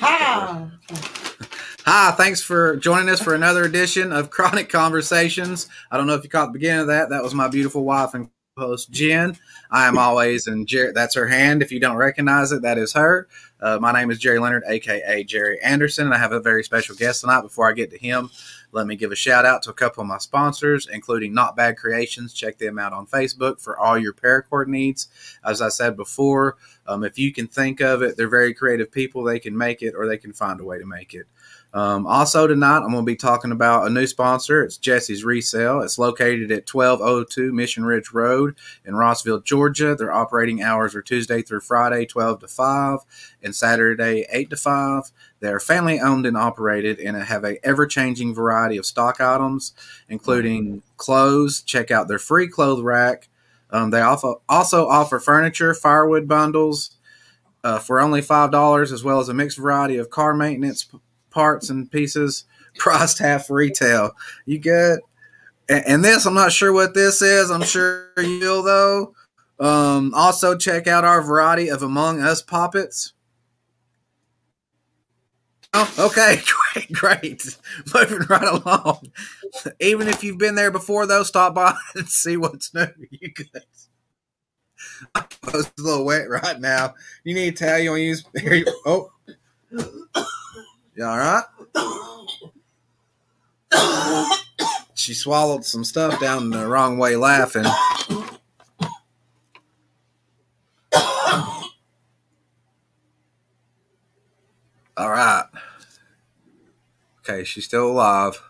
Hi. Hi, thanks for joining us for another edition of Chronic Conversations. I don't know if you caught the beginning of that. That was my beautiful wife and host, Jen. I am always, and Jer- that's her hand. If you don't recognize it, that is her. Uh, my name is Jerry Leonard, aka Jerry Anderson, and I have a very special guest tonight. Before I get to him, let me give a shout out to a couple of my sponsors, including Not Bad Creations. Check them out on Facebook for all your paracord needs. As I said before, um, if you can think of it, they're very creative people. They can make it or they can find a way to make it. Um, also tonight, I'm going to be talking about a new sponsor. It's Jesse's Resale. It's located at 1202 Mission Ridge Road in Rossville, Georgia. Their operating hours are Tuesday through Friday, 12 to 5, and Saturday, 8 to 5. They're family owned and operated and have a ever changing variety of stock items, including clothes. Check out their free clothes rack. Um, they also offer furniture, firewood bundles uh, for only five dollars, as well as a mixed variety of car maintenance parts and pieces, priced half retail. You get, and, this I'm not sure what this is. I'm sure you will though. Um, also, check out our variety of Among Us poppets. Oh, okay, great, great. Moving right along. Even if you've been there before, though, stop by and see what's new. You guys. Clothes a little wet right now. You need a towel. You want to use? Oh, you all right? She swallowed some stuff down the wrong way, laughing. All right. Okay, she's still alive.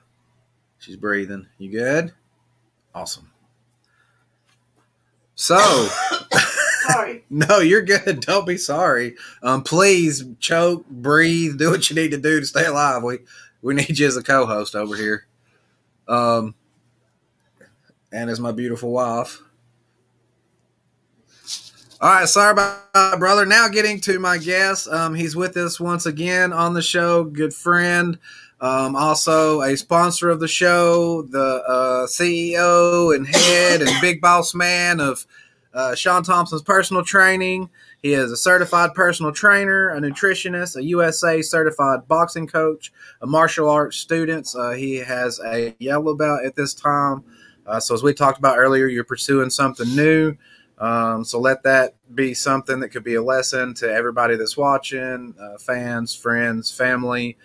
She's breathing. You good? Awesome. So, Sorry. no, you're good. Don't be sorry. Um, please choke, breathe, do what you need to do to stay alive. We we need you as a co-host over here. Um, and as my beautiful wife. All right, sorry about that, brother. Now getting to my guest. Um, he's with us once again on the show. Good friend. Um, also a sponsor of the show, the uh, CEO and head and big boss man of uh, Sean Thompson's personal training. He is a certified personal trainer, a nutritionist, a USA certified boxing coach, a martial arts student. Uh, he has a yellow belt at this time. Uh, so, as we talked about earlier, you're pursuing something new. Um, so, let that be something that could be a lesson to everybody that's watching, uh, fans, friends, family.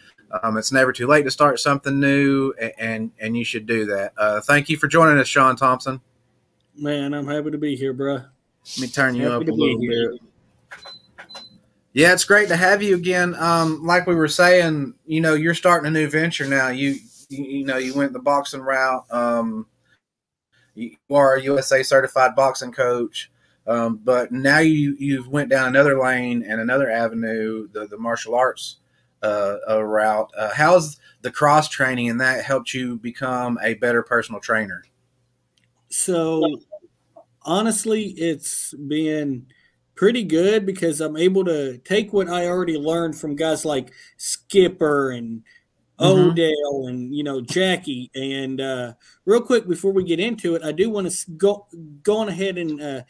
Um, it's never too late to start something new, and and, and you should do that. Uh, thank you for joining us, Sean Thompson. Man, I'm happy to be here, bro. Let me turn you Happy up a little here. bit. Yeah, it's great to have you again. Um, like we were saying, you know, you're starting a new venture now. You, you, you know, you went the boxing route. Um, you are a USA certified boxing coach, um, but now you you've went down another lane and another avenue, the the martial arts uh, uh, route. Uh, how's the cross training and that helped you become a better personal trainer? So, honestly, it's been pretty good because I'm able to take what I already learned from guys like Skipper and Mhm. Odell and you know Jackie. And uh, real quick before we get into it, I do want to go go on ahead and uh,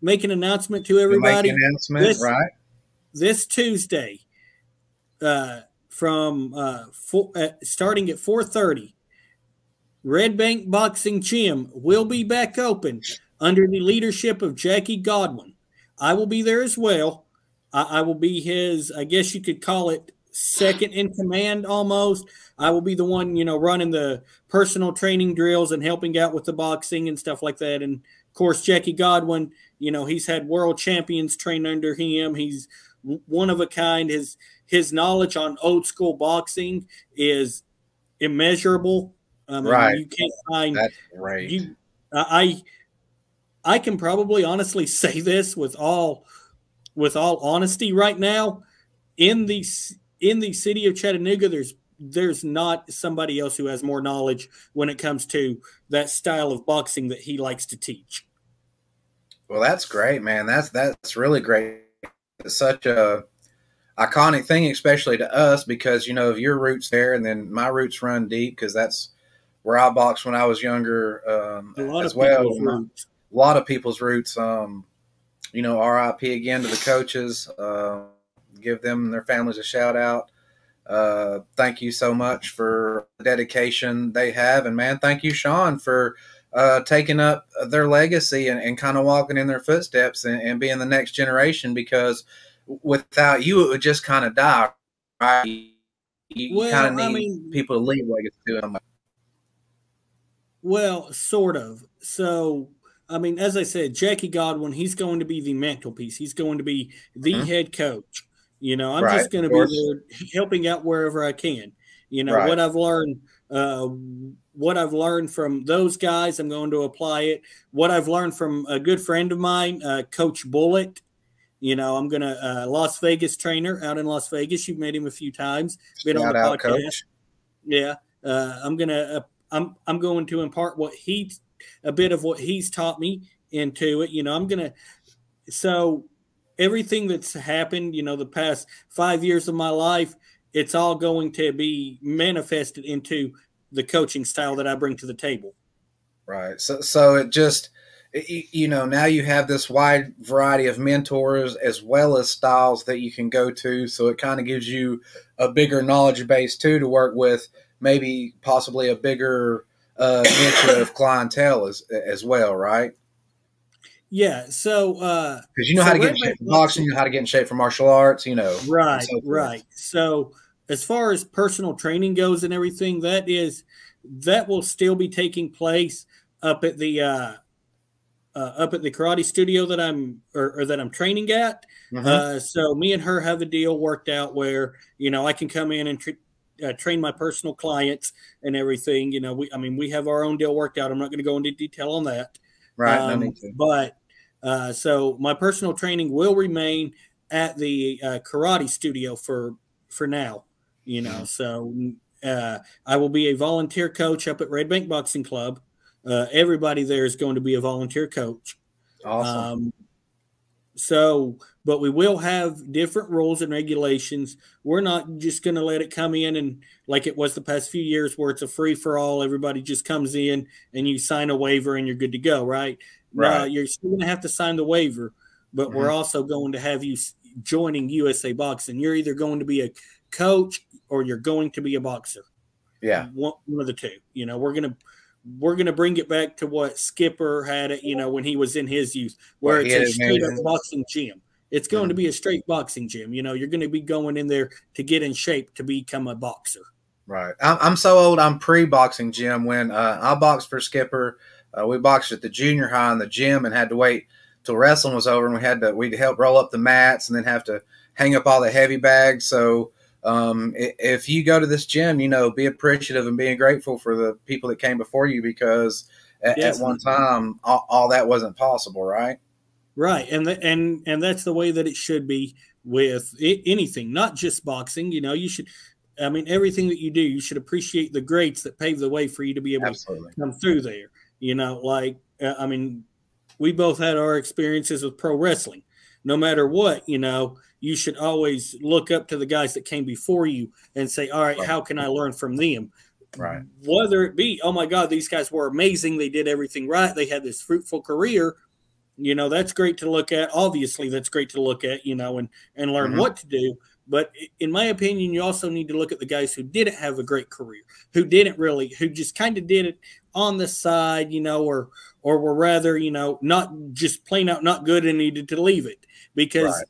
make an announcement to everybody. an announcement, This- right? this Tuesday, uh, from uh, four, uh, starting at four thirty, Red Bank Boxing Gym will be back open under the leadership of Jackie Godwin. I will be there as well. I, I will be his, I guess you could call it second in command almost. I will be the one, you know, running the personal training drills and helping out with the boxing and stuff like that. And of course, Jackie Godwin, you know, he's had world champions train under him. He's one of a kind. His his knowledge on old school boxing is immeasurable. Um, mean, Right. You can't find That's right. you. I I can probably honestly say this with all with all honesty right now. In the in the city of Chattanooga, there's there's not somebody else who has more knowledge when it comes to that style of boxing that he likes to teach. Well, that's great, man. That's that's really great. It's such a iconic thing, especially to us, because you know your roots there, and then my roots run deep because that's where I boxed when I was younger um, as well. A lot of people's roots. Um, you know, RIP again to the coaches. Uh, give them and their families a shout out. uh, thank you so much for the dedication they have, and man, thank you, Sean, for uh, taking up their legacy and, and kind of walking in their footsteps and, and, being the next generation. Because without you, it would just kind of die, right? You well, kind of need I mean, people to leave legacy to them. Well, sort of. So, I mean, as I said, Jackie Godwin, he's going to be the mantelpiece. He's going to be the mm-hmm. head coach. You know, I'm right, just going to be there helping out wherever I can. You know, right. what I've learned, uh, what I've learned from those guys, I'm going to apply it. What I've learned from a good friend of mine, uh, Coach Bullet. You know, I'm going to uh, Las Vegas trainer out in Las Vegas. You've met him a few times. Been Shout on the out, podcast. Coach. Yeah, uh, I'm gonna uh, I'm I'm going to impart what he a bit of what he's taught me into it. You know, I'm gonna so everything that's happened, you know, the past five years of my life, it's all going to be manifested into the coaching style that I bring to the table. Right. So so it just you know now you have this wide variety of mentors as well as styles that you can go to so it kind of gives you a bigger knowledge base too to work with maybe possibly a bigger uh, niche of clientele as as well, right? Yeah. So because uh, you know so how to get in shape for boxing, you know how to get in shape for martial arts, you know. Right. So right. So as far as personal training goes and everything, that is that will still be taking place up at the uh, uh, up at the karate studio that I'm or, or that I'm training at. Mm-hmm. Uh, so me and her have a deal worked out where you know I can come in and tr- uh, train my personal clients and everything. You know, we I mean we have our own deal worked out. I'm not going to go into detail on that. Right. Um, but uh, so my personal training will remain at the uh, karate studio for for now. You know, so uh, I will be a volunteer coach up at Red Bank Boxing Club. Uh, everybody there is going to be a volunteer coach. Awesome. Um, so, but we will have different rules and regulations. We're not just going to let it come in and like it was the past few years where it's a free for all. Everybody just comes in and you sign a waiver and you're good to go, right? Right. Uh, you're still going to have to sign the waiver, but mm-hmm. we're also going to have you joining USA Boxing. You're either going to be a coach or you're going to be a boxer. Yeah, one, one of the two. You know, we're gonna we're gonna bring it back to what Skipper had it. You know, when he was in his youth, where well, it's a straight up boxing gym. It's going mm-hmm. to be a straight boxing gym. You know, you're going to be going in there to get in shape to become a boxer. Right. I'm, I'm so old. I'm pre-boxing gym. When uh, I boxed for Skipper, uh, we boxed at the junior high in the gym and had to wait till wrestling was over, and we had to we'd help roll up the mats and then have to hang up all the heavy bags. So um, if you go to this gym, you know, be appreciative and being grateful for the people that came before you because at, yes. at one time all, all, that wasn't possible, right? Right, and the, and and that's the way that it should be with anything, not just boxing. You know, you should. I mean, everything that you do, you should appreciate the greats that paved the way for you to be able Absolutely. to come through there. You know, like uh, I mean, we both had our experiences with pro wrestling. No matter what, you know, you should always look up to the guys that came before you and say, all right, right. how can I learn from them? Right. Whether it be, oh my God, these guys were amazing. They did everything right. They had this fruitful career. You know, that's great to look at. Obviously, that's great to look at, you know, and, and learn mm-hmm. what to do. But in my opinion, you also need to look at the guys who didn't have a great career, who didn't really, who just kind of did it on the side, you know, or or were rather, you know, not just plain out not good and needed to leave it because right.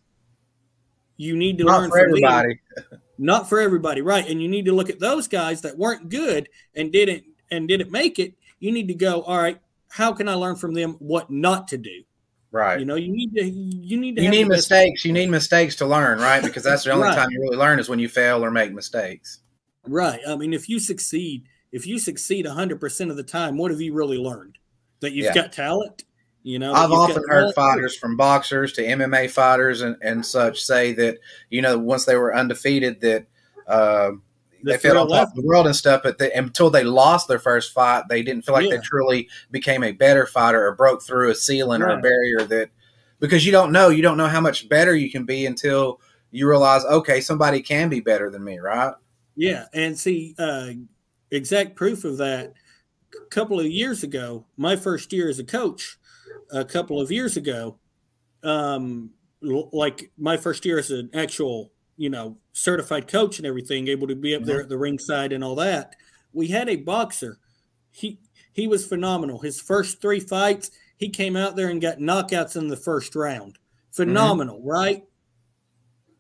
You need to not learn for everybody. Them. Not for everybody, right? And you need to look at those guys that weren't good and didn't and didn't make it. You need to go, all right, how can I learn from them what not to do? Right. You know, you need to you need to You need mistakes. You need mistakes to learn, right? Because that's the only right. time you really learn is when you fail or make mistakes. Right. I mean, if you succeed, if you succeed 100% of the time, what have you really learned? That you've yeah. got talent? You know, I've often heard fighters from boxers to MMA fighters and, and such say that, you know, once they were undefeated, that uh, they felt on top of the world and stuff, but they, until they lost their first fight, they didn't feel like yeah. they truly became a better fighter or broke through a ceiling right. or a barrier that because you don't know, you don't know how much better you can be until you realize, okay, somebody can be better than me, right? Yeah, and see, uh, exact proof of that. A couple of years ago, my first year as a coach, a couple of years ago, um, like my first year as an actual you know, certified coach and everything, able to be up there at the ringside and all that. We had a boxer. He he was phenomenal. His first three fights, he came out there and got knockouts in the first round. Phenomenal, mm-hmm. right?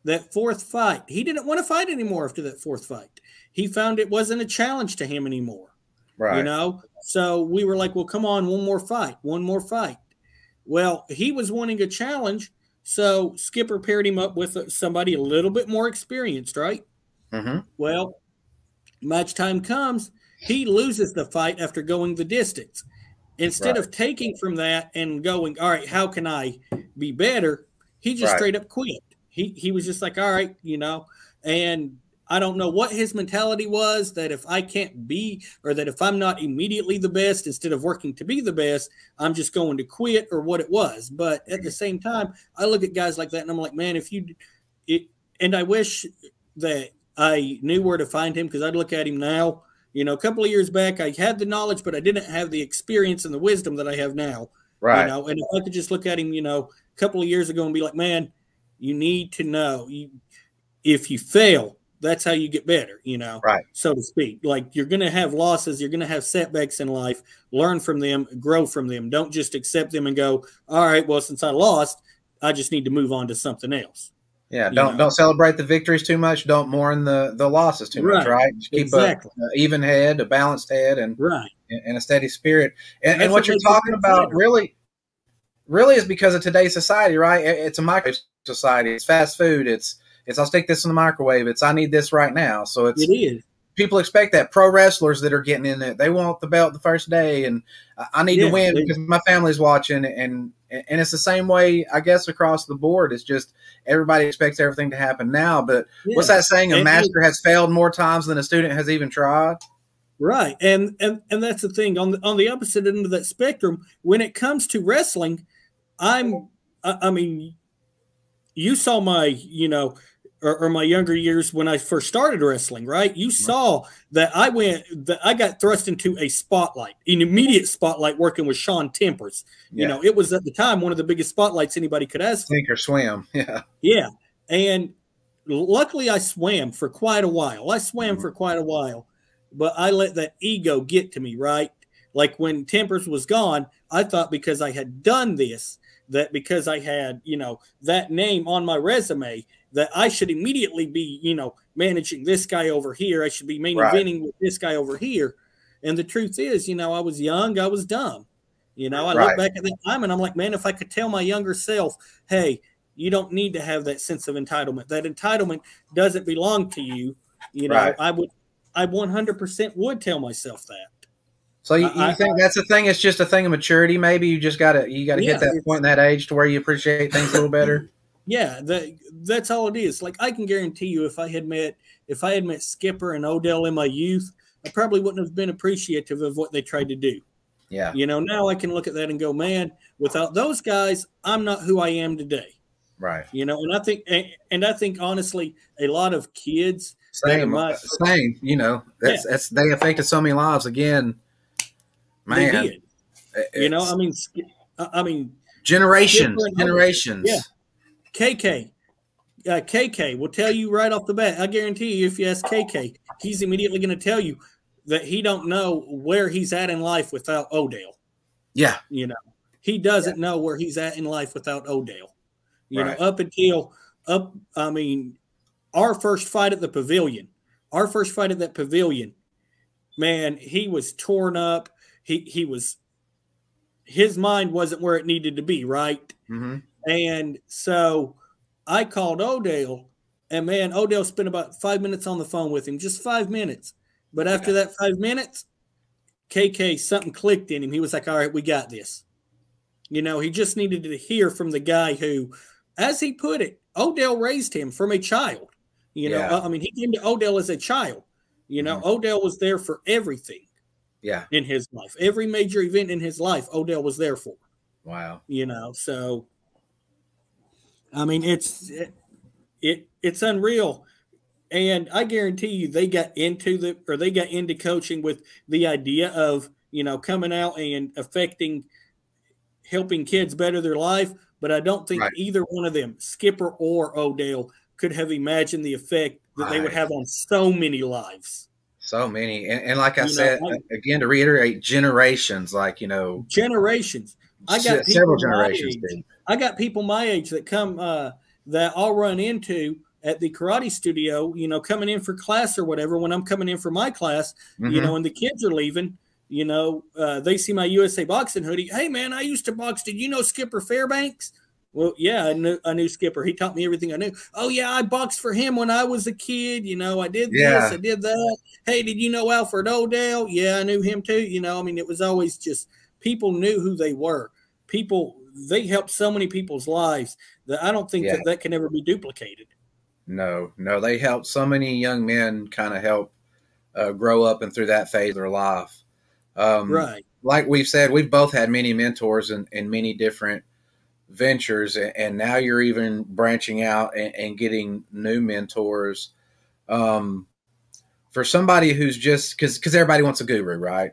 That fourth fight, he didn't want to fight anymore after that fourth fight. He found it wasn't a challenge to him anymore. Right. You know? So we were like, well, come on, one more fight, one more fight. Well, he was wanting a challenge. So Skipper paired him up with somebody a little bit more experienced, right? Mm-hmm. Well, match time comes. He loses the fight after going the distance. Instead right. of taking from that and going, all right, how can I be better? He just right. straight up quit. He he was just like, all right, you know, and I don't know what his mentality was that if I can't be, or that if I'm not immediately the best, instead of working to be the best, I'm just going to quit, or what it was. But at the same time, I look at guys like that and I'm like, man, if you, it, and I wish that I knew where to find him because I'd look at him now. You know, a couple of years back, I had the knowledge, but I didn't have the experience and the wisdom that I have now. Right. You know, and if I could just look at him, you know, a couple of years ago and be like, man, you need to know you, if you fail, that's how you get better, you know, right? So to speak. Like you're going to have losses, you're going to have setbacks in life. Learn from them, grow from them. Don't just accept them and go, all right, well, since I lost, I just need to move on to something else. Yeah, don't know? don't celebrate the victories too much. Don't mourn the the losses too right. much. Right? Just keep exactly. a, a, even head, a balanced head, and right, and, a steady spirit. And, and what you're talking about really, really is because of today's society. Right? It's a micro society. It's fast food. It's it's I'll stick this in the microwave. It's I need this right now. So it's it is. People expect that pro wrestlers that are getting in it, they want the belt the first day, and I need yeah, to win because my family's watching, and and it's the same way I guess across the board. It's just everybody expects everything to happen now. But yeah. what's that saying? A and master has failed more times than a student has even tried. Right, and and and that's the thing on the on the opposite end of that spectrum. When it comes to wrestling, I'm I, I mean, you saw my you know or, or, my younger years when I first started wrestling, right? You saw that I went that I got thrust into a spotlight, an immediate spotlight working with Sean Tempers. Yeah. You know, it was at the time one of the biggest spotlights anybody could ask for. Sink or swim. Yeah. Yeah. And luckily I swam for quite a while. I swam mm-hmm. for quite a while, but I let that ego get to me, right? Like when Tempers was gone, I thought because I had done this, that because I had, you know, that name on my resume, that I should immediately be, you know, managing this guy over here. I should be main eventing right. with this guy over here. And the truth is, you know, I was young, I was dumb. You know, I right. look back at that time and I'm like, man, if I could tell my younger self, hey, you don't need to have that sense of entitlement. That entitlement doesn't belong to you. You know, right. I would, I 100% would tell myself that. So you, you I, think I, that's a thing? It's just a thing of maturity. Maybe you just got to you got to yeah, hit that point in that age to where you appreciate things a little better. Yeah, that that's all it is. Like I can guarantee you, if I had met if I had met Skipper and Odell in my youth, I probably wouldn't have been appreciative of what they tried to do. Yeah. You know, now I can look at that and go, man, without those guys, I'm not who I am today. Right. You know, and I think, and and I think honestly, a lot of kids. Same. My, same. You know, that's yeah. that's they affected so many lives. Again, man. You know, I mean, I mean, generations, generations. Yeah. KK, uh, KK will tell you right off the bat. I guarantee you, if you ask KK, he's immediately going to tell you that he don't know where he's at in life without Odell. Yeah, you know, he doesn't yeah. know where he's at in life without Odell. You right. know, up until up, I mean, our first fight at the pavilion, our first fight at that pavilion, man, he was torn up. He he was his mind wasn't where it needed to be, right? Mm-hmm. And so I called Odell, and man, Odell spent about five minutes on the phone with him, just five minutes. But after that five minutes, KK, something clicked in him. He was like, all right, we got this. You know, he just needed to hear from the guy who, as he put it, Odell raised him from a child. You know, yeah. I mean, he came to Odell as a child. You know, mm-hmm. Odell was there for everything. Yeah. In his life, every major event in his life, Odell was there for. Wow. You know, so I mean, it's it, it it's unreal. And I guarantee you, they got into the or they got into coaching with the idea of you know coming out and affecting, helping kids better their life. But I don't think right. either one of them, Skipper or Odell, could have imagined the effect that they would have on so many lives. So many, and, and like I You know, said I- again to reiterate, generations. Like you know, Generations. I got several generations. I got people my age that come uh, that I'll run into at the karate studio, you know, coming in for class or whatever. When I'm coming in for my class, you Mhm. know, and the kids are leaving, you know, uh, they see my USA boxing hoodie. Hey, man, I used to box. Did you know Skipper Fairbanks? Well, yeah, I knew, I knew Skipper. He taught me everything I knew. Oh, yeah, I boxed for him when I was a kid. You know, I did Yeah. this, I did that. Hey, did you know Alfred Odell? Yeah, I knew him too. You know, I mean, it was always just people knew who they were. People, they helped so many people's lives that I don't think Yeah. that that can ever be duplicated. No, no, they helped so many young men kind of help uh, grow up and through that phase of their life. Um, right. Like we've said, we've both had many mentors in many different ventures, and, and now you're even branching out and, and getting new mentors. Um, for somebody who's just because because everybody wants a guru, right?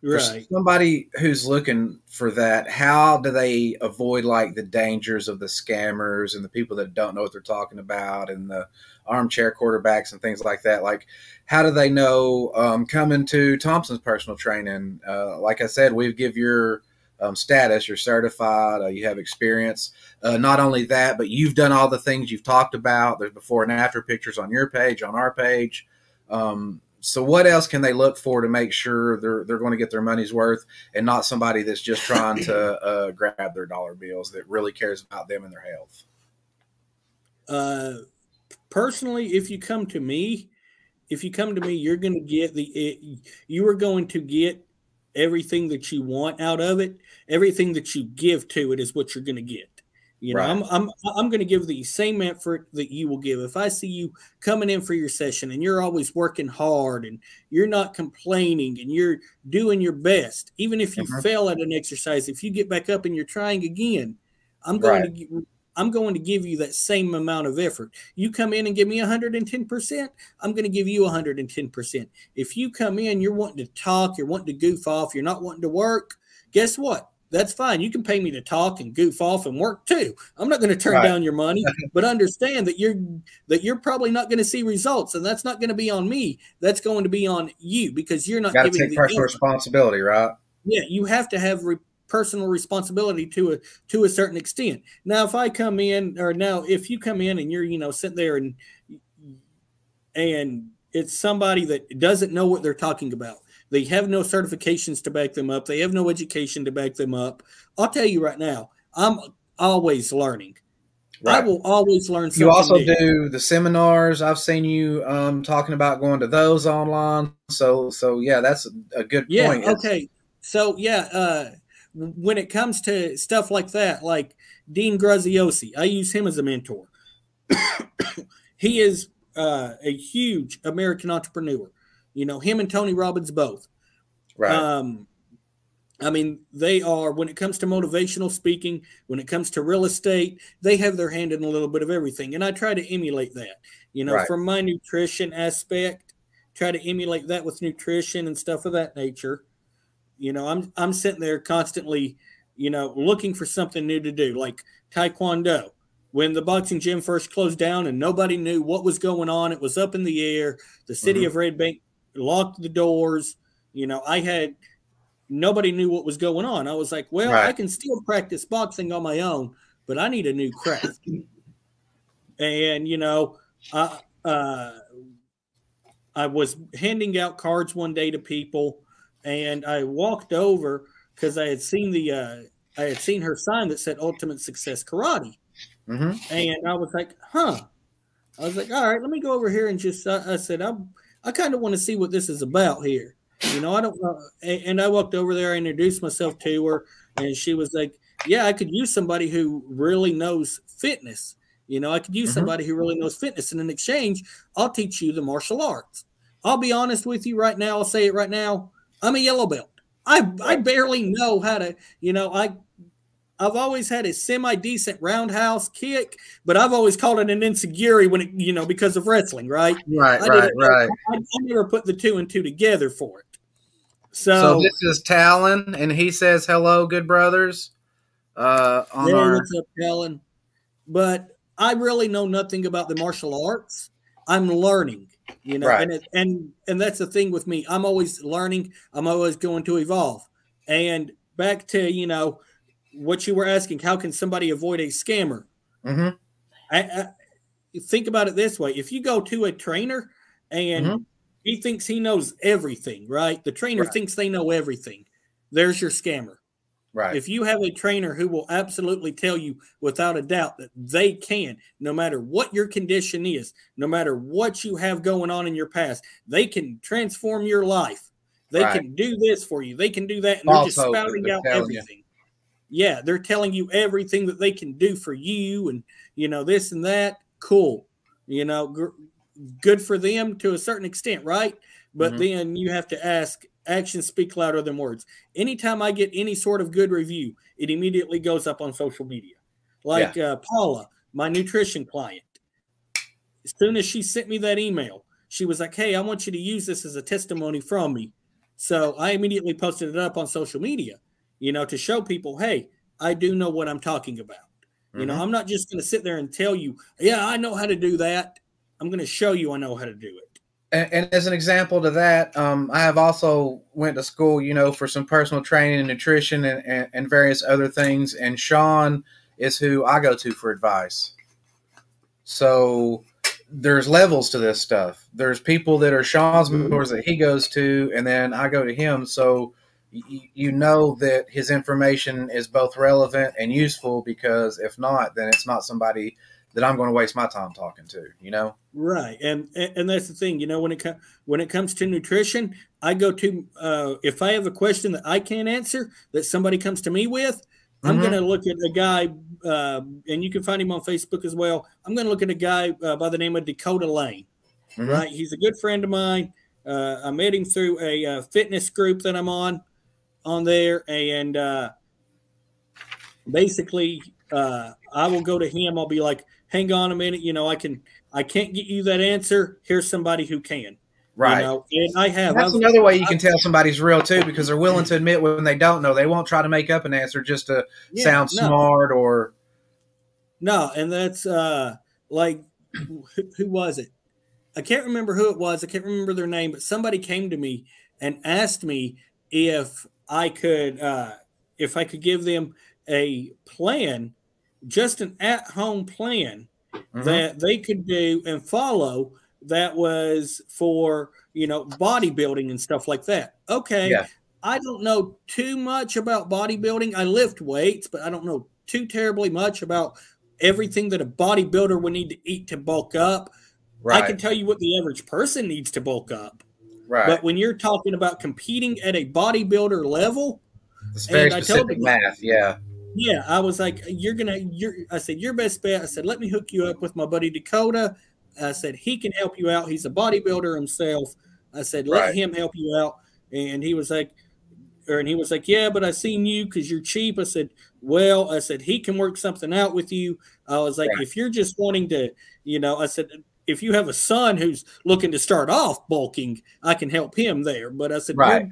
For Right. somebody who's looking for that, how do they avoid like the dangers of the scammers and the people that don't know what they're talking about and the armchair quarterbacks and things like that? Like, how do they know um, coming to Thompson's personal training? Uh, like I said, we give your um, status, you're certified, uh, you have experience. Uh, not only that, but you've done all the things you've talked about. There's before and after pictures on your page, on our page. Um, so what else can they look for to make sure they're they're going to get their money's worth and not somebody that's just trying to uh, grab their dollar bills that really cares about them and their health? uh, personally, if you come to me, if you come to me, you're going to get the it, you are going to get everything that you want out of it. Everything that you give to it is what you're going to get. You know, Right. I'm I'm I'm going to give the same effort that you will give. If I see you coming in for your session and you're always working hard and you're not complaining and you're doing your best, even if you Mhm. fail at an exercise, if you get back up and you're trying again, I'm going Right. to I'm going to give you that same amount of effort. You come in and give me 110%, I'm going to give you 110%. If you come in, you're wanting to talk, you're wanting to goof off, you're not wanting to work, guess what? That's fine. You can pay me to talk and goof off and work too. I'm not going to turn Right. down your money, but understand that you're that you're probably not going to see results, and that's not going to be on me. That's going to be on you because you're not Got to giving take the personal responsibility, right? Yeah, you have to have re- personal responsibility to a to a certain extent. Now, if I come in, or now if you come in and you're you know sitting there and and it's somebody that doesn't know what they're talking about. They have no certifications to back them up. They have no education to back them up. I'll tell you right now, I'm always learning. I will always learn something. You also new. do the seminars. I've seen you um, talking about going to those online. So, so yeah, that's a, good Yeah. point. Okay. So yeah, uh, when it comes to stuff like that, like Dean Graziosi, I use him as a mentor. he is uh, a huge American entrepreneur. You know, him and Tony Robbins both. Right. Um, I mean, they are when it comes to motivational speaking, when it comes to real estate, they have their hand in a little bit of everything, and I try to emulate that. You know, Right. from my nutrition aspect, try to emulate that with nutrition and stuff of that nature. You know, I'm I'm sitting there constantly, you know, looking for something new to do, like Taekwondo. When the boxing gym first closed down and nobody knew what was going on, it was up in the air. The city Mhm. of Red Bank locked the doors. You know, I had nobody knew what was going on. I was like, well, I can still practice boxing on my own, but I need a new craft. and you know, I uh, I was handing out cards one day to people, and I walked over because I had seen the uh, I had seen her sign that said Ultimate Success Karate, hmm and I was like, huh. I was like, all right, let me go over here and just. I, I said, I'm. I kind of want to see what this is about here. You know, I don't know. And, I walked over there, I introduced myself to her, and she was like, "Yeah, I could use somebody who really knows fitness. You know, I could use Mhm. somebody who really knows fitness. And in exchange, I'll teach you the martial arts. I'll be honest with you right now. I'll say it right now. I'm a yellow belt. I I barely know how to. You know, I I've always had a semi decent roundhouse kick, but I've always called it an insecurity when it, you know, because of wrestling, right? Right. I Right. Right. I, I never put the two and two together for it. So, So, this is Talon, and he says, "Hello, good brothers." Uh, on yeah, our what's up, Helen? But I really know nothing about the martial arts. I'm learning, you know, Right. and it, and and that's the thing with me. I'm always learning. I'm always going to evolve. And back to you know what you were asking, how can somebody avoid a scammer? hmm I, I, think about it this way: if you go to a trainer and Mhm. he thinks he knows everything, right? The trainer Right. thinks they know everything. There's your scammer. Right. If you have a trainer who will absolutely tell you without a doubt that they can, no matter what your condition is, no matter what you have going on in your past, they can transform your life. They Right. can do this for you. They can do that. And they're just spouting out telling you. Yeah, they're telling you everything that they can do for you and, you know, this and that. Cool. You know, gr- good for them to a certain extent, right? But Mhm. then you have to ask actions speak louder than words anytime I get any sort of good review, it immediately goes up on social media. Like uh, Paula, my nutrition client, as soon as she sent me that email, she was like, Hey, I want you to use this as a testimony from me. So I immediately posted it up on social media, you know, to show people, Hey, I do know what I'm talking about. You know, Mhm. I'm not just going to sit there and tell you, Yeah, I know how to do that. I'm going to show you I know how to do it. and, and as an example to that, um, I have also went to school, you know, for some personal training and nutrition and, and, and various other things. And Sean is who I go to for advice. So there's levels to this stuff. There's people that are Sean's Mhm. mentors that he goes to, and then I go to him. So you know that his information is both relevant and useful because if not, then it's not somebody that I'm going to waste my time talking to, you know? Right, and and that's the thing, you know, when it comes when it comes to nutrition, I go to uh, if I have a question that I can't answer that somebody comes to me with, I'm Mhm. going to look at a guy, uh, and you can find him on Facebook as well. I'm going to look at a guy uh, by the name of Dakota Lane. Mhm. Right, he's a good friend of mine. Uh, I met him through a uh, fitness group that I'm on on there, and uh, basically, uh, I will go to him. I'll be like, "Hang on a minute, you know, I can." I can't get you that answer. Here's somebody who can. Right. You know, and I have. That's I've- another way you can tell somebody's real too, because they're willing to admit when they don't know. They won't try to make up an answer just to Yeah, sound no, smart or No, and that's uh like who, who was it? I can't remember who it was. I can't remember their name, but somebody came to me and asked me if I could uh if I could give them a plan, just an at-home plan Mhm. that they could do and follow that was for you know bodybuilding and stuff like that. Okay Yeah. i don't know too much about bodybuilding. I lift weights but i don't know too terribly much about everything that a bodybuilder would need to eat to bulk up. Right, i can tell you what the average person needs to bulk up right. but when you're talking about competing at a bodybuilder level it's very I told them- math. Yeah, yeah, I was like, you're gonna, you're. I said, your best bet. I said, let me hook you up with my buddy Dakota. I said he can help you out. He's a bodybuilder himself. I said, let Right. him help you out. And he was like, or and he was like, yeah, but I seen you because you're cheap. I said, well, I said he can work something out with you. I was like, Right. if you're just wanting to, you know, I said. If you have a son who's looking to start off bulking, I can help him there. But I said, Right.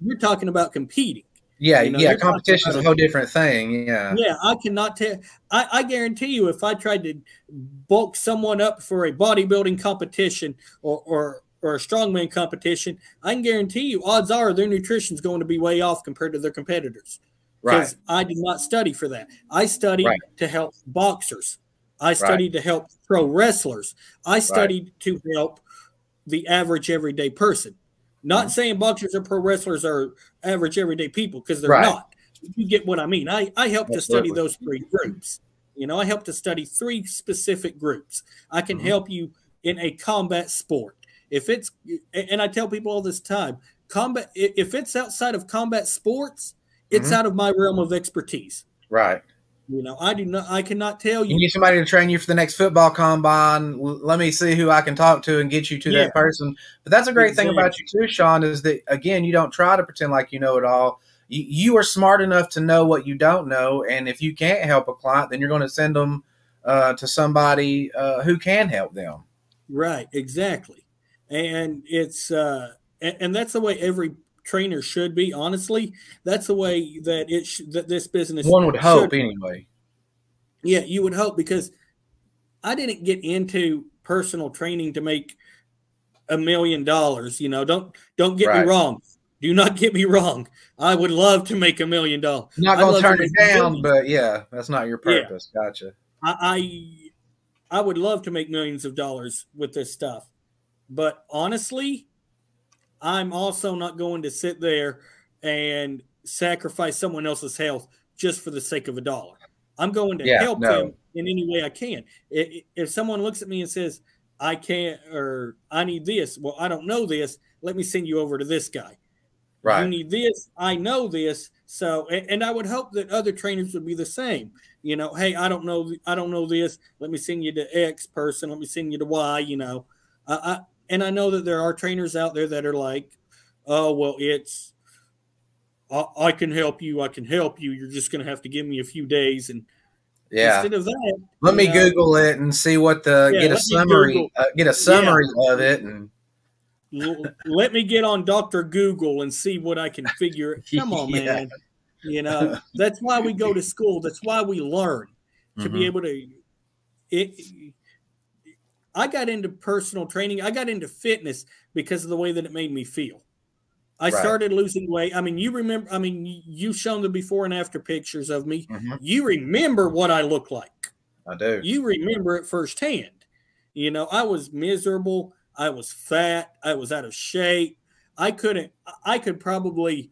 you're, you're talking about competing. yeah, You know, yeah. Competition is a whole different thing. Yeah, Yeah, I cannot tell. I, I guarantee you, if I tried to bulk someone up for a bodybuilding competition or or or a strongman competition, I can guarantee you, odds are their nutrition's going to be way off compared to their competitors. right, Because I did not study for that. I studied Right. to help boxers. I studied to help pro wrestlers. I studied to help the average everyday person. Not Mhm. saying boxers or pro wrestlers are average everyday people because they're Right. not. You get what I mean. I, I help to study those three groups. You know, I help to study three specific groups. I can Mhm. help you in a combat sport. If it's and I tell people all this time, combat if it's outside of combat sports, it's Mhm. out of my realm of expertise. right. You know, I do not I cannot tell You you need somebody to train you for the next football combine. Let me see who I can talk to and get you to Yeah. that person. But that's a great thing about you too, Sean, is that again, you don't try to pretend like you know it all. You, you are smart enough to know what you don't know, and if you can't help a client, then you're going to send them uh, to somebody uh, who can help them. Right, exactly. And it's uh and, and that's the way every trainer should be, honestly. That's the way that it sh- that this business One would hope, should- anyway. Yeah, you would hope because I didn't get into personal training to make a million dollars. You know, don't don't get Right. me wrong. Do not get me wrong. I would love to make a million dollars. Not gonna love to turn it down, millions. but yeah, that's not your Yeah. purpose. Gotcha. I, I I would love to make millions of dollars with this stuff, but honestly, I'm also not going to sit there and sacrifice someone else's health just for the sake of a dollar. I'm going to Yeah, help no. them in any way I can. If someone looks at me and says, "I can't," or "I need this," well, I don't know this. Let me send you over to this guy. You Right. need this. I know this. So, and, I would hope that other trainers would be the same. You know, hey, I don't know, I don't know this. Let me send you to X person. Let me send you to Y. You know, I and I know that there are trainers out there that are like, oh well, it's I, I can help you. I can help you. You're just going to have to give me a few days. And Yeah. instead of that, Let me know, Google it and see what the Yeah, get a let me summary Google. uh, get a summary of it and let me get on Doctor Google and see what I can figure. Come on, Yeah. man. You know, that's why we go to school. That's why we learn. to be Mhm. able to it I got into personal training. I got into fitness because of the way that it made me feel. I Right. started losing weight. I mean, you remember I mean, you've shown the before and after pictures of me. Mhm. You remember what I look like. I do. You remember it firsthand. You know, I was miserable. I was fat. I was out of shape. I couldn't I could probably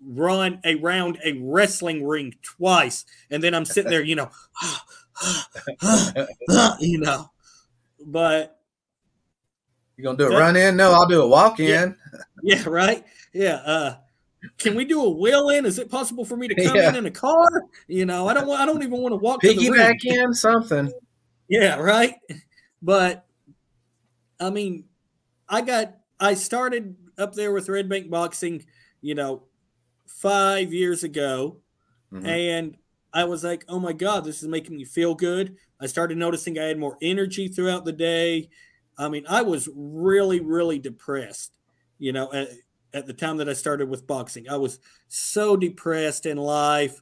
run around a wrestling ring twice and then I'm sitting there, you know, you know. But You gonna do a run in? No, I'll do a walk in. yeah, right? Yeah, uh can we do a wheel in? Is it possible for me to come Yeah. in in a car? You know, I don't. I don't even want to walk to. Piggyback in something. Yeah, right. But I mean, I got I started up there with Red Bank Boxing, you know, five years ago, Mhm. and I was like, oh my god, this is making me feel good. I started noticing I had more energy throughout the day. I mean, I was really, really depressed, you know, at, at the time that I started with boxing. I was so depressed in life.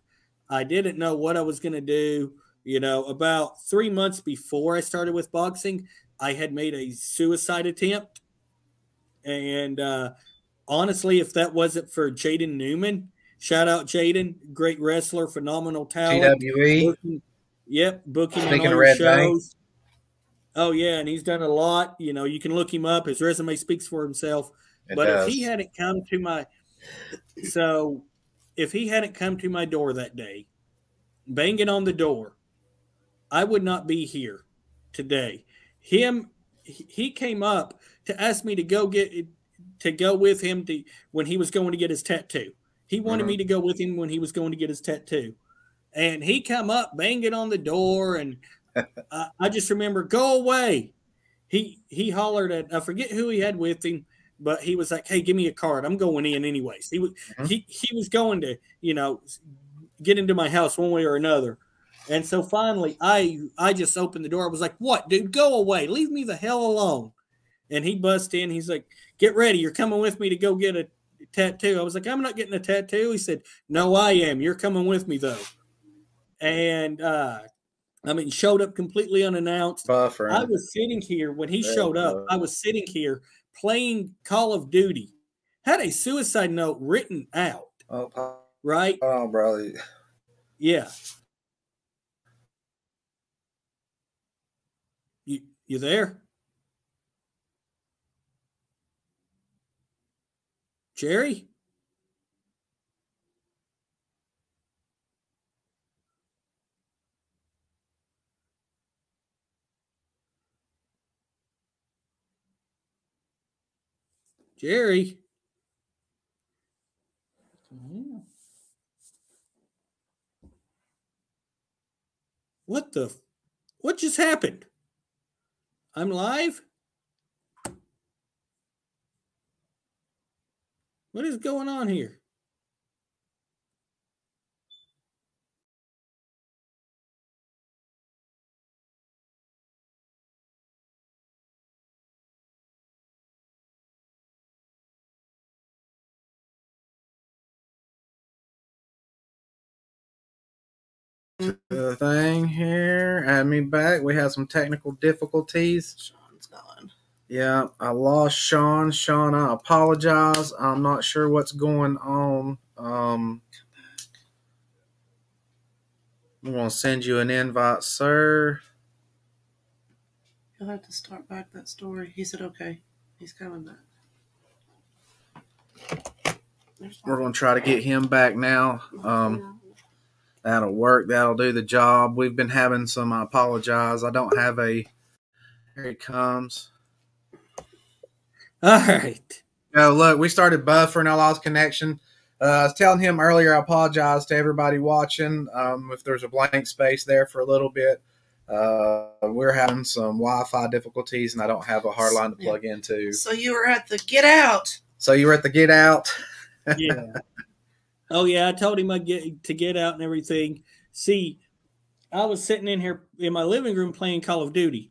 I didn't know what I was going to do. You know, about three months before I started with boxing, I had made a suicide attempt. And uh, honestly, if that wasn't for Jaden Newman, shout out Jaden, great wrestler, phenomenal talent. GWE. Booking, yep, booking on Speaking all your Red Bank. shows. Oh yeah, and he's done a lot. You know, you can look him up. His resume speaks for himself. It but does. if he hadn't come to my, so if he hadn't come to my door that day, banging on the door, I would not be here today. Him, he he came up to ask me to go get to go with him to when he was going to get his tattoo. He wanted Mhm. me to go with him when he was going to get his tattoo, and he come up banging on the door, and I, I just remember go away. He he hollered at I forget who he had with him, but he was like, "Hey, give me a card. I'm going in anyways." He was Mhm. he he was going to you know get into my house one way or another. And so finally, I I just opened the door. I was like, "What, dude? Go away! Leave me the hell alone!" And he bust in. He's like, "Get ready! You're coming with me to go get a tattoo." I was like, "I'm not getting a tattoo." He said, "No, I am. You're coming with me though." And uh, I mean, showed up completely unannounced. I was sitting here when he showed up. I was sitting here playing Call of Duty. Had a suicide note written out. oh, Right? Oh, bro. Yeah. You you there? Jerry? Jerry? What the? What just happened? I'm live? What is going on here? the thing here. Add me back. We have some technical difficulties. Sean's gone. Yeah, I lost Sean. Sean, I apologize. I'm not sure what's going on. Um, I'm going to send you an invite, sir. You'll have to start back that story. He said, okay. He's coming back. We're going to try to get him back now. Um, that'll work. That'll do the job. We've been having some. I apologize. I don't have a. Here he comes. All right. Oh, look, we started buffering. I lost connection. Uh, I was telling him earlier. I apologize to everybody watching. Um, if there's a blank space there for a little bit, uh, we're having some Wi-Fi difficulties, and I don't have a hard line to plug into. So you were at the get out. So you were at the get out. Yeah. oh yeah, I told him I get to get out and everything. See, I was sitting in here in my living room playing Call of Duty.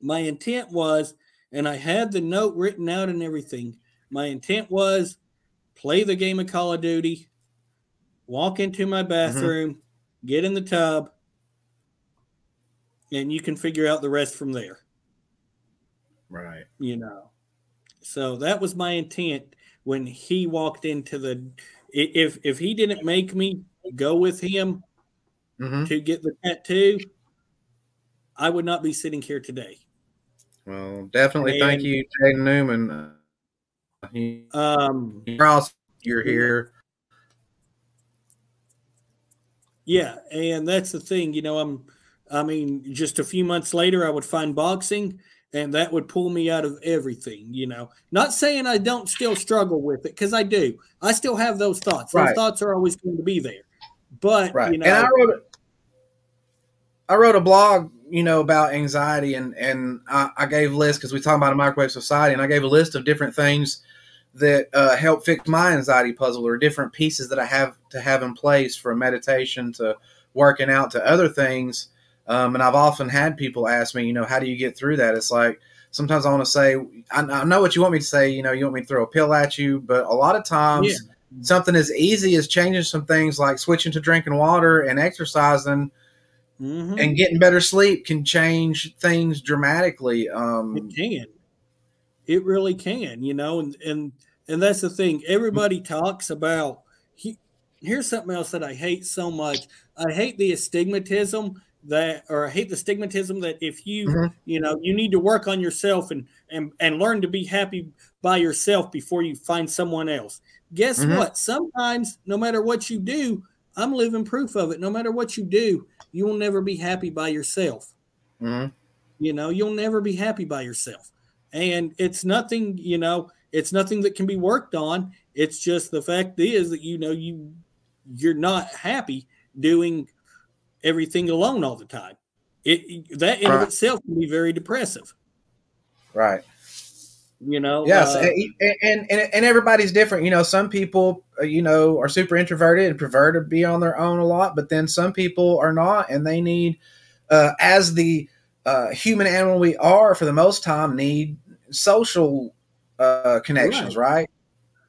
My intent was, and I had the note written out and everything. My intent was play the game of Call of Duty, walk into my bathroom, get in the tub, and you can figure out the rest from there. Right. you know. So that was my intent when he walked into the. If if he didn't make me go with him hmm to get the tattoo, I would not be sitting here today. Well, definitely thank you, Jaden Newman. You- Um, You're awesome. You're here. yeah, and that's the thing, you know. I'm, I mean, just a few months later, I would find boxing, and that would pull me out of everything, you know. Not saying I don't still struggle with it, because I do. I still have those thoughts. Those Right. thoughts are always going to be there, but Right. you know, and I wrote I wrote a blog, you know, about anxiety and and I, I gave lists because we talk about a microwave society and I gave a list of different things that uh, help fix my anxiety puzzle or different pieces that I have to have in place from meditation to working out to other things. Um, and I've often had people ask me, you know, how do you get through that? It's like sometimes I want to say, I, I know what you want me to say. You know, you want me to throw a pill at you, but a lot of times Yeah. something as easy as changing some things like switching to drinking water and exercising Mhm. and getting better sleep can change things dramatically. Um, It can. It really can, you know, and and and that's the thing. Everybody talks about. He, here's something else that I hate so much. I hate the astigmatism that, or I hate the stigmatism that if you, Mhm. you know, you need to work on yourself and and and learn to be happy by yourself before you find someone else. Guess Mhm. what? Sometimes, no matter what you do, I'm living proof of it. No matter what you do, you will never be happy by yourself. mhm. You know, you'll never be happy by yourself. And it's nothing, you know, it's nothing that can be worked on. It's just the fact is that you know you you're not happy doing everything alone all the time. It that in Right. itself can be very depressive. Right. You know. Yes, uh, and, and and everybody's different. You know, some people, uh, you know, are super introverted and prefer to be on their own a lot, but then some people are not, and they need, uh, as the uh, human animal we are, for the most time, need social uh, connections. Right.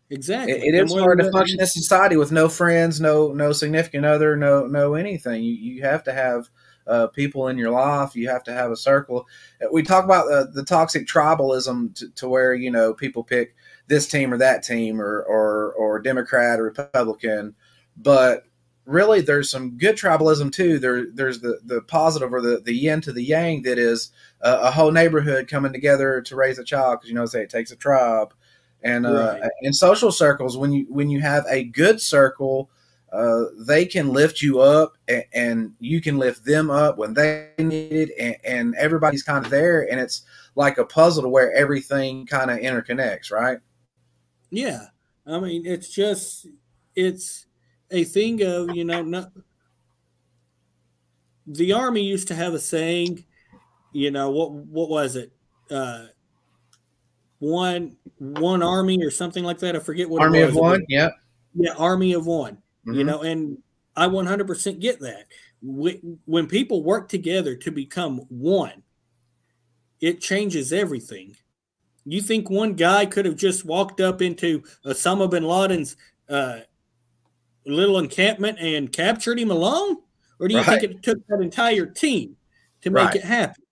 exactly. It, it is hard to function in society with no friends, no no significant other, no no anything. You you have to have uh, people in your life. You have to have a circle. Uh, We talk about the, the toxic tribalism to, to where you know people pick this team or that team or or or Democrat or Republican, but really there's some good tribalism too. There there's the the positive or the the yin to the yang that is a, a whole neighborhood coming together to raise a child because you know say it takes a tribe and uh, Right. in social circles when you when you have a good circle uh, they can lift you up and, and you can lift them up when they need it and, and everybody's kind of there and it's like a puzzle to where everything kind of interconnects right Yeah. I mean, it's just it's a thing of, you know, not the army used to have a saying, you know, what what was it? Uh one one army or something like that. I forget what army of one yeah Yeah, army of one. You Mhm. know, and I 100% get that. When when people work together to become one, it changes everything. You think one guy could have just walked up into Osama bin Laden's uh, little encampment and captured him alone? or do you Right. think it took that entire team to make Right. it happen?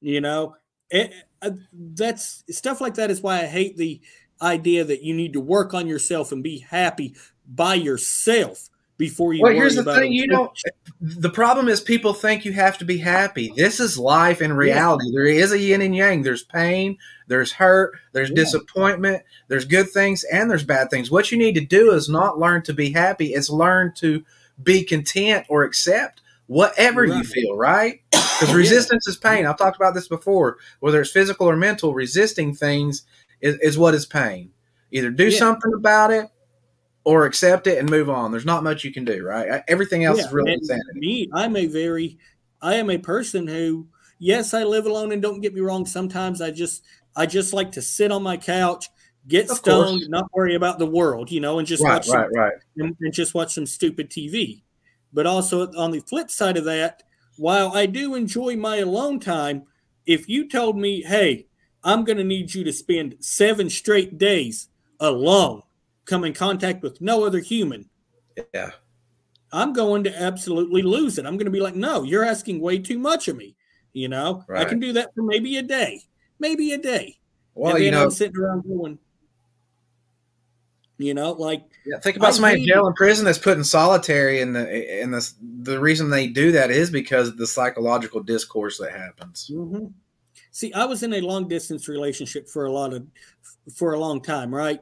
You know, Eh, eh, that's stuff like that is why I hate the idea that you need to work on yourself and be happy by yourself before you. Well, here's the about thing, you know, the problem is people think you have to be happy. This is life in reality. There is a yin and yang. There's pain, there's hurt, there's Yeah. disappointment, there's good things, and there's bad things. What you need to do is not learn to be happy, it's learn to be content or accept whatever you feel, right? Because Yeah. resistance is pain. I've talked about this before. Whether it's physical or mental, resisting things is, is what is pain. Either do Yeah. something about it or accept it and move on. There's not much you can do, right? Everything else Yeah, is really insanity. Me, I'm a very, I am a person who, yes, I live alone, and don't get me wrong. Sometimes I just, I just like to sit on my couch, get Of stoned, course. not worry about the world, you know, and just Right, watch some right, right. and, and just watch some stupid TV. But also on the flip side of that, while I do enjoy my alone time, if you told me, hey, I'm going to need you to spend seven straight days alone, come in contact with no other human, Yeah. I'm going to absolutely lose it. I'm going to be like, no, you're asking way too much of me. You know, I can do that for maybe a day, maybe a day. Well, and then you know, I'm sitting around going, you know, like yeah, think about I somebody in jail and prison that's put in solitary, and the and the the reason they do that is because of the psychological discourse that happens. Mhm. See, I was in a long distance relationship for a lot of for a long time, right?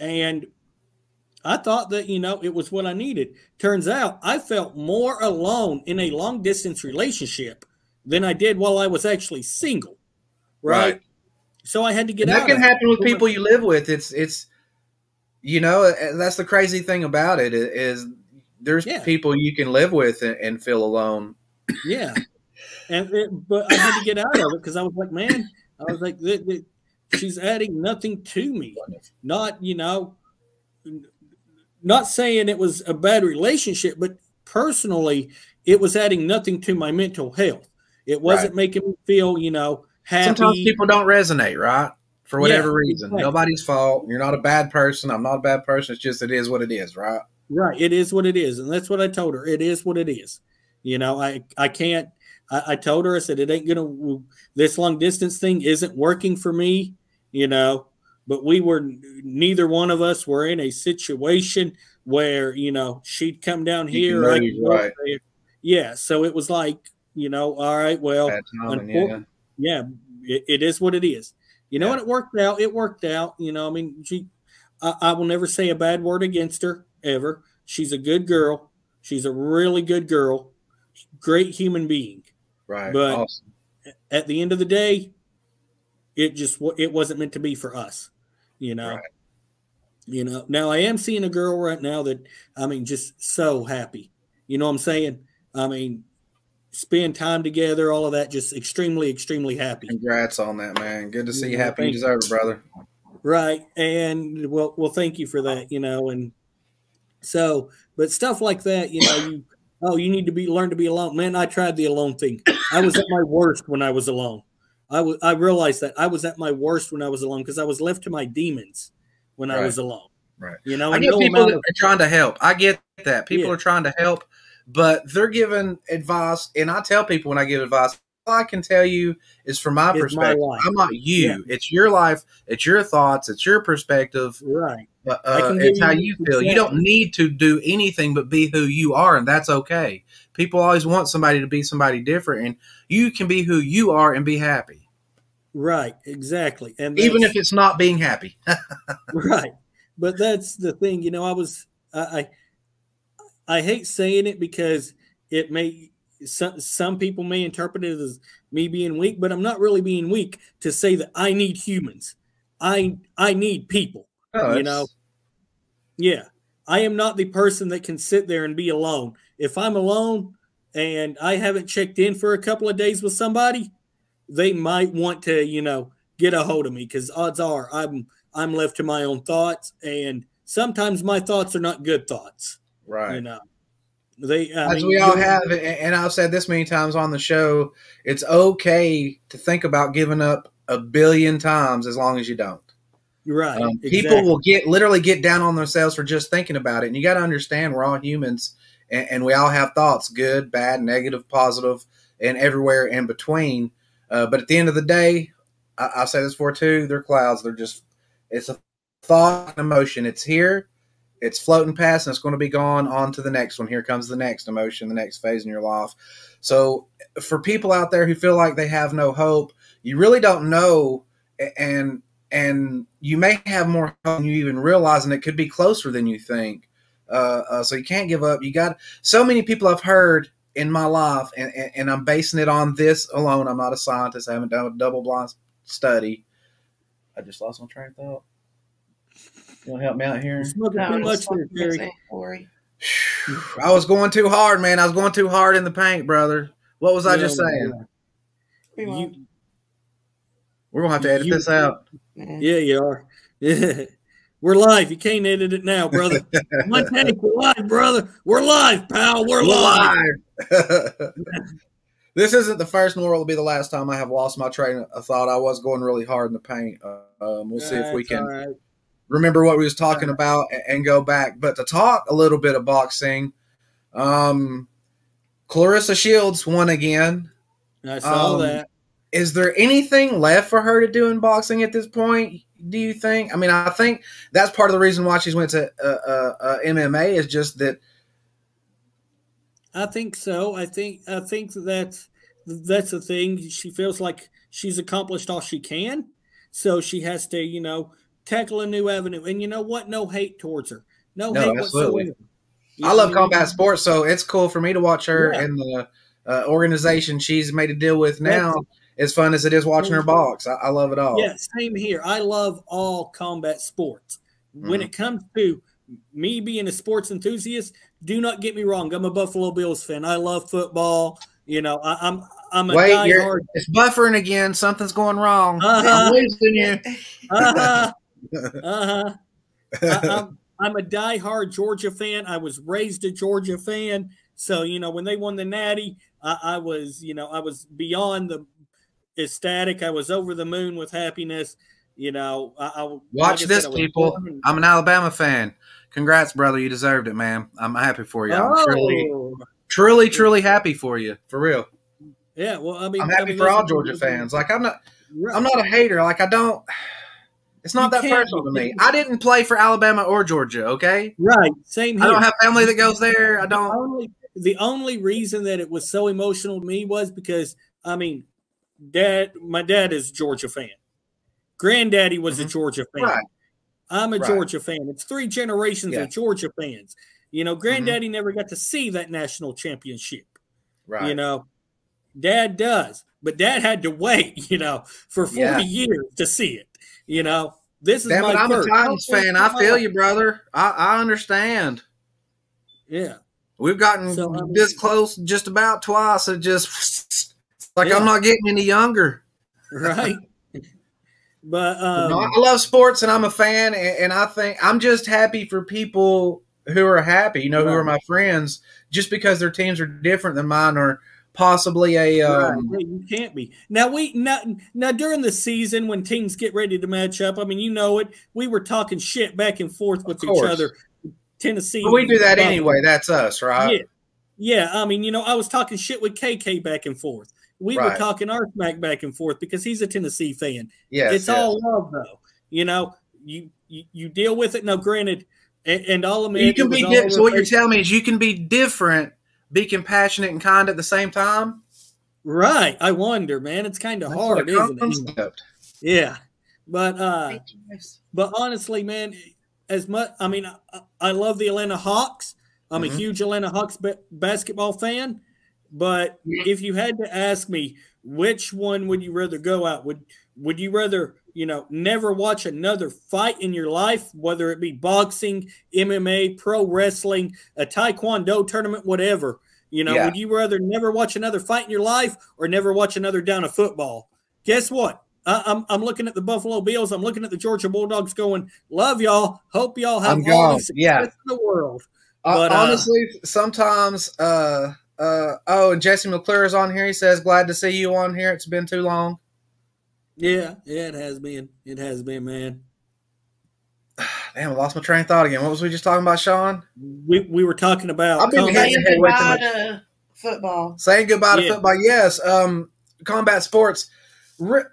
And I thought that, you know, it was what I needed. Turns out I felt more alone in a long distance relationship than I did while I was actually single. Right? Right. So I had to get And that out. can of it. happen with people you live with. It's it's you know that's the crazy thing about it is there's Yeah. people you can live with and, and feel alone. Yeah. And it, but I had to get out of it because I was like, man, I was like, she's adding nothing to me. Not, you know, not saying it was a bad relationship, but personally, it was adding nothing to my mental health. It wasn't making me feel, you know, happy. Sometimes people don't resonate, right? For whatever Yeah, reason. exactly. Nobody's fault. You're not a bad person. I'm not a bad person. It's just it is what it is, right? Right. It is what it is. And that's what I told her. It is what it is. You know, I, I can't, I, I told her, I said, it ain't to, this long distance thing isn't working for me, you know, but we were, neither one of us were in a situation where, you know, she'd come down here. can I move, could go right. Yeah. So it was like, you know, all right, well, yeah. yeah, it, it is what it is. You know, Yeah. and it worked out. It worked out. You know, I mean, she, I, I will never say a bad word against her ever. She's a good girl. She's a really good girl. Great human being. Right. But- awesome. At the end of the day, it just it wasn't meant to be for us. You know. Right. You know. Now I am seeing a girl right now that I mean, just so happy. You know what I'm saying? I mean, spend time together, all of that, just extremely, extremely happy. Congrats on that, man. Good to see you Yeah, happy. You you. deserve it, brother. Right. And well, well, thank you for that, you know, and so, but stuff like that, you know, you, oh, you need to be, learn to be alone. Man, I tried the alone thing. I was at my worst when I was alone. I was, I realized that I was at my worst when I was alone because I was left to my demons when I was alone. Right. You know, I and get no people that of, are trying to help. I get that. People Yeah. are trying to help, but they're giving advice. And I tell people when I give advice, all I can tell you is from my my perspective. life. I'm not you. Yeah. It's your life. It's your thoughts. It's your perspective. right. Uh, uh, it's how you feel. You don't need to do anything but be who you are, and that's okay. People always want somebody to be somebody different, and you can be who you are and be happy, Right. Exactly. And even if it's not being happy. right but that's the thing you know i was i i, I hate saying it because it may some, some people may interpret it as me being weak but i'm not really being weak to say that i need humans i i need people Oh, You know, yeah i am not the person that can sit there and be alone if i'm alone and i haven't checked in for a couple of days with somebody they might want to you know get a hold of me because odds are i'm i'm left to my own thoughts and sometimes my thoughts are not good thoughts right. you know they I As mean, we all have, and- and I've said this many times on the show, it's okay to think about giving up a billion times as long as you don't. right Um, exactly. People will get literally get down on themselves for just thinking about it, and you got to understand we're all humans, and, and we all have thoughts, good, bad, negative, positive, and everywhere in between. Uh, but at the end of the day, I, I'll say this for too: they're clouds. They're just it's a thought and emotion. It's here, it's floating past, and it's going to be gone on to the next one. Here comes the next emotion, the next phase in your life. So, for people out there who feel like they have no hope, you really don't know, and and you may have more than you even realize, and it could be closer than you think. Uh, uh, so you can't give up. You got so many people I've heard in my life, and, and, and I'm basing it on this alone. I'm not a scientist. I haven't done a double blind study. I just lost my train of thought. You want to help me out here? Smoking No, too much it's there, fucking Terry. Corey. I was going too hard, man. I was going too hard in the paint, brother. What was I just saying? You, We're gonna have to edit You- this out. Yeah, you are. Yeah. We're live. You can't edit it now, brother. One take, we're live, brother. We're live, pal. We're, We're live. live. this isn't the first, nor will it be the last time I have lost my train of thought. I was going really hard in the paint. Uh, um, we'll see if we can right. remember what we was talking about a- and go back. But to talk a little bit of boxing, um, Claressa Shields won again. I saw Um, that. Is there anything left for her to do in boxing at this point? Do you think? I mean, I think that's part of the reason why she's went to uh, uh, uh, MMA is just that. I think so. I think I think that's that's the thing. She feels like she's accomplished all she can, so she has to, you know, tackle a new avenue. And you know what? No hate towards her. No, No, hate absolutely. whatsoever. You I love combat sports, so it's cool for me to watch her Yeah. in the uh, organization she's made a deal with now. As fun as it is watching her box, I, I love it all. Yeah, same here. I love all combat sports. When Mhm. it comes to me being a sports enthusiast, do not get me wrong. I'm a Buffalo Bills fan. I love football. You know, I, I'm I'm a Wait, you're, diehard. it's buffering again. Something's going wrong. Uh-huh. I'm losing you. Uh-huh. Uh-huh. I, I'm, I'm a diehard Georgia fan. I was raised a Georgia fan. So, you know, when they won the Natty, I, I was, you know, I was beyond the ecstatic. I was over the moon with happiness. You know, I, I like Watch said, this, I people. I'm an Alabama fan. Congrats, brother. You deserved it, man. I'm happy for you. I'm truly, Oh, truly, truly happy for you. For real. yeah. Well, I mean, I'm I happy mean, for all Georgia fans. Like I'm not. I'm not a hater. Like I don't. It's not You that personal to me. I didn't play for Alabama or Georgia. Okay. right. Same I don't have family that goes there. I don't. only the only reason that it was so emotional to me was because I mean, dad, my dad is a Georgia fan. Granddaddy was a Mhm. Georgia fan. Right. I'm a Right. Georgia fan. It's three generations Yeah. of Georgia fans. You know, mm-hmm. Granddaddy never got to see that national championship. Right. You know, Dad does, but Dad had to wait. You know, for forty Yeah. years to see it. You know, this is Damn my it, I'm first. a Titans fan. I feel you, brother. I, I understand. Yeah. We've gotten So, I mean- this close just about twice. It just like Yeah. I'm not getting any younger. Right. But um, No, I love sports and I'm a fan, and, and I think I'm just happy for people who are happy. You know, who are my friends, just because their teams are different than mine, or possibly a. Um, yeah, you can't be now. We now, now during the season when teams get ready to match up. I mean, you know it. We were talking shit back and forth with each other. Tennessee, but we do that anyway. That's us, right? Yeah, yeah. I mean, you know, I was talking shit with KK back and forth. We were talking our smack back and forth because he's a Tennessee fan. Yes, it's yes. all love, though. You know, you you, you deal with it. Now, granted, and, and all of me, You can be di- so. What you're telling me is you can be different, be compassionate and kind at the same time. right. I wonder, man. It's kind of That's hard, isn't it? concept. Yeah, but uh, Thank you, guys. But honestly, man, as much I mean, I, I love the Atlanta Hawks. I'm Mhm. a huge Atlanta Hawks ba- basketball fan. But if you had to ask me which one would you rather go out, would would you rather you know never watch another fight in your life, whether it be boxing, MMA, pro wrestling, a taekwondo tournament, whatever? You know, Yeah. would you rather never watch another fight in your life or never watch another down of football? Guess what? I, I'm, I'm looking at the Buffalo Bills. I'm looking at the Georgia Bulldogs going, love y'all. Hope y'all have all the success Yeah. in the world. Uh, But, uh, honestly, sometimes. Uh, uh, oh, and Jesse McClure is on here. He says, "Glad to see you on here. It's been too long." Yeah, yeah, it has been. It has been, man. Damn, I lost my train of thought again. What was we just talking about, Sean? We, we were talking about I've been Saying your head way too goodbye to football. Saying goodbye to football. Yes. Um, combat sports. Re-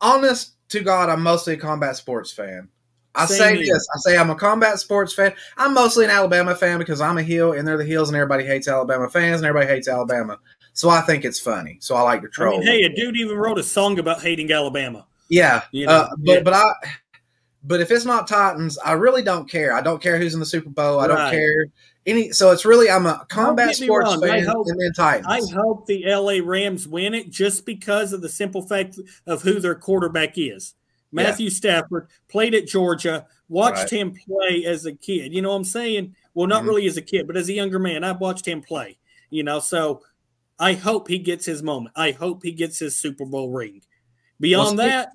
honest to God, I'm mostly a combat sports fan. I Same say here. this. I say I'm a combat sports fan. I'm mostly an Alabama fan because I'm a heel and they're the heels and everybody hates Alabama fans and everybody hates Alabama. So I think it's funny. So I like to I troll. mean, hey, a dude even wrote a song about hating Alabama. Yeah, You know, uh, but yeah. but I but if it's not Titans, I really don't care. I don't care who's in the Super Bowl. I don't care any. So it's really I'm a combat sports wrong, I fan hope- and then Titans. I hope the LA Rams win it just because of the simple fact of who their quarterback is. Yeah. Matthew Stafford played at Georgia, watched Right. him play as a kid. You know what I'm saying? Well, not Mhm. really as a kid, but as a younger man, I've watched him play. You know, so I hope he gets his moment. I hope he gets his Super Bowl ring. Beyond Well, that,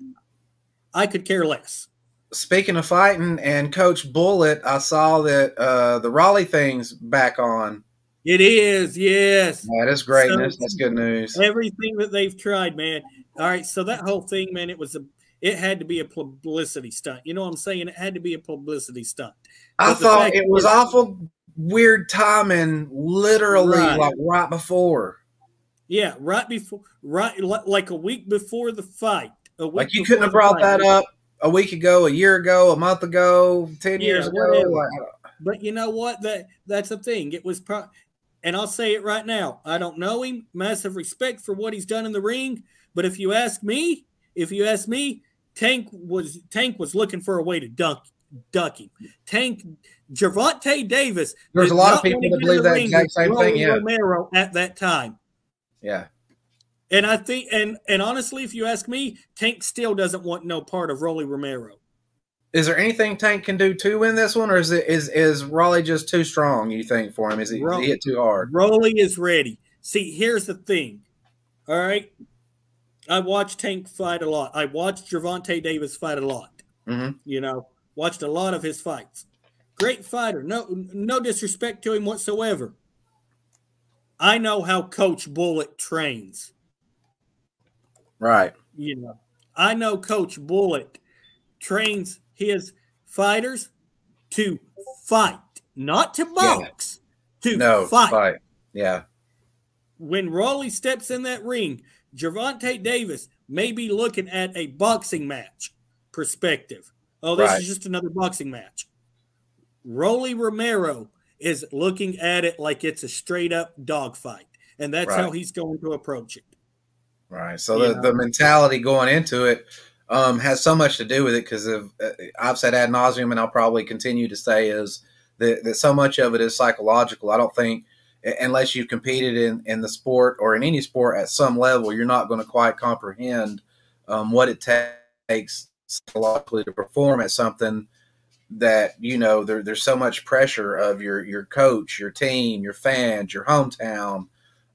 I could care less. Speaking of fighting and Coach Bullet, I saw that uh, the Rolly thing's back on. It is, yes. That is greatness. So- That's good news. Everything that they've tried, man. All right, so that whole thing, man, it was a it had to be a publicity stunt. You know what I'm saying? It had to be a publicity stunt. I thought it was awful weird timing, literally Right. like right before. Yeah, right before, right like a week before the fight. A week Like you couldn't have brought that up a week ago, a year ago, a month ago, ten Yeah, years ago. Like, But you know what? That that's the thing. It was pro- and I'll say it right now. I don't know him. Massive respect for what he's done in the ring. But if you ask me, if you ask me, Tank was Tank was looking for a way to dunk duck him. Tank Gervonta Davis. There's a lot of people that believe that exact same thing, yeah. Romero at that time. yeah. And I think and and honestly, if you ask me, Tank still doesn't want no part of Rolly Romero. Is there anything Tank can do to win this one, or is it is is Rolly just too strong? You think for him? Is he, is he hit too hard? Rolly is ready. See, here's the thing. All right. I watched Tank fight a lot. I watched Gervonta Davis fight a lot. Mhm. You know, watched a lot of his fights. Great fighter. No, no disrespect to him whatsoever. I know how Coach Bullet trains. Right. You know, I know Coach Bullet trains his fighters to fight, not to box, to No fight. fight. Yeah. when Rolly steps in that ring, Gervonta Davis may be looking at a boxing match perspective. Oh, this Right. is just another boxing match. Rolly Romero is looking at it like it's a straight up dogfight. And that's how he's going to approach it. Right. So You the, the mentality going into it um, has so much to do with it because uh, I've said ad nauseum, and I'll probably continue to say is that, that so much of it is psychological. I don't think unless you've competed in, in the sport or in any sport at some level, you're not going to quite comprehend um, what it ta- takes psychologically to perform at something that you know there, there's so much pressure of your your coach, your team, your fans, your hometown,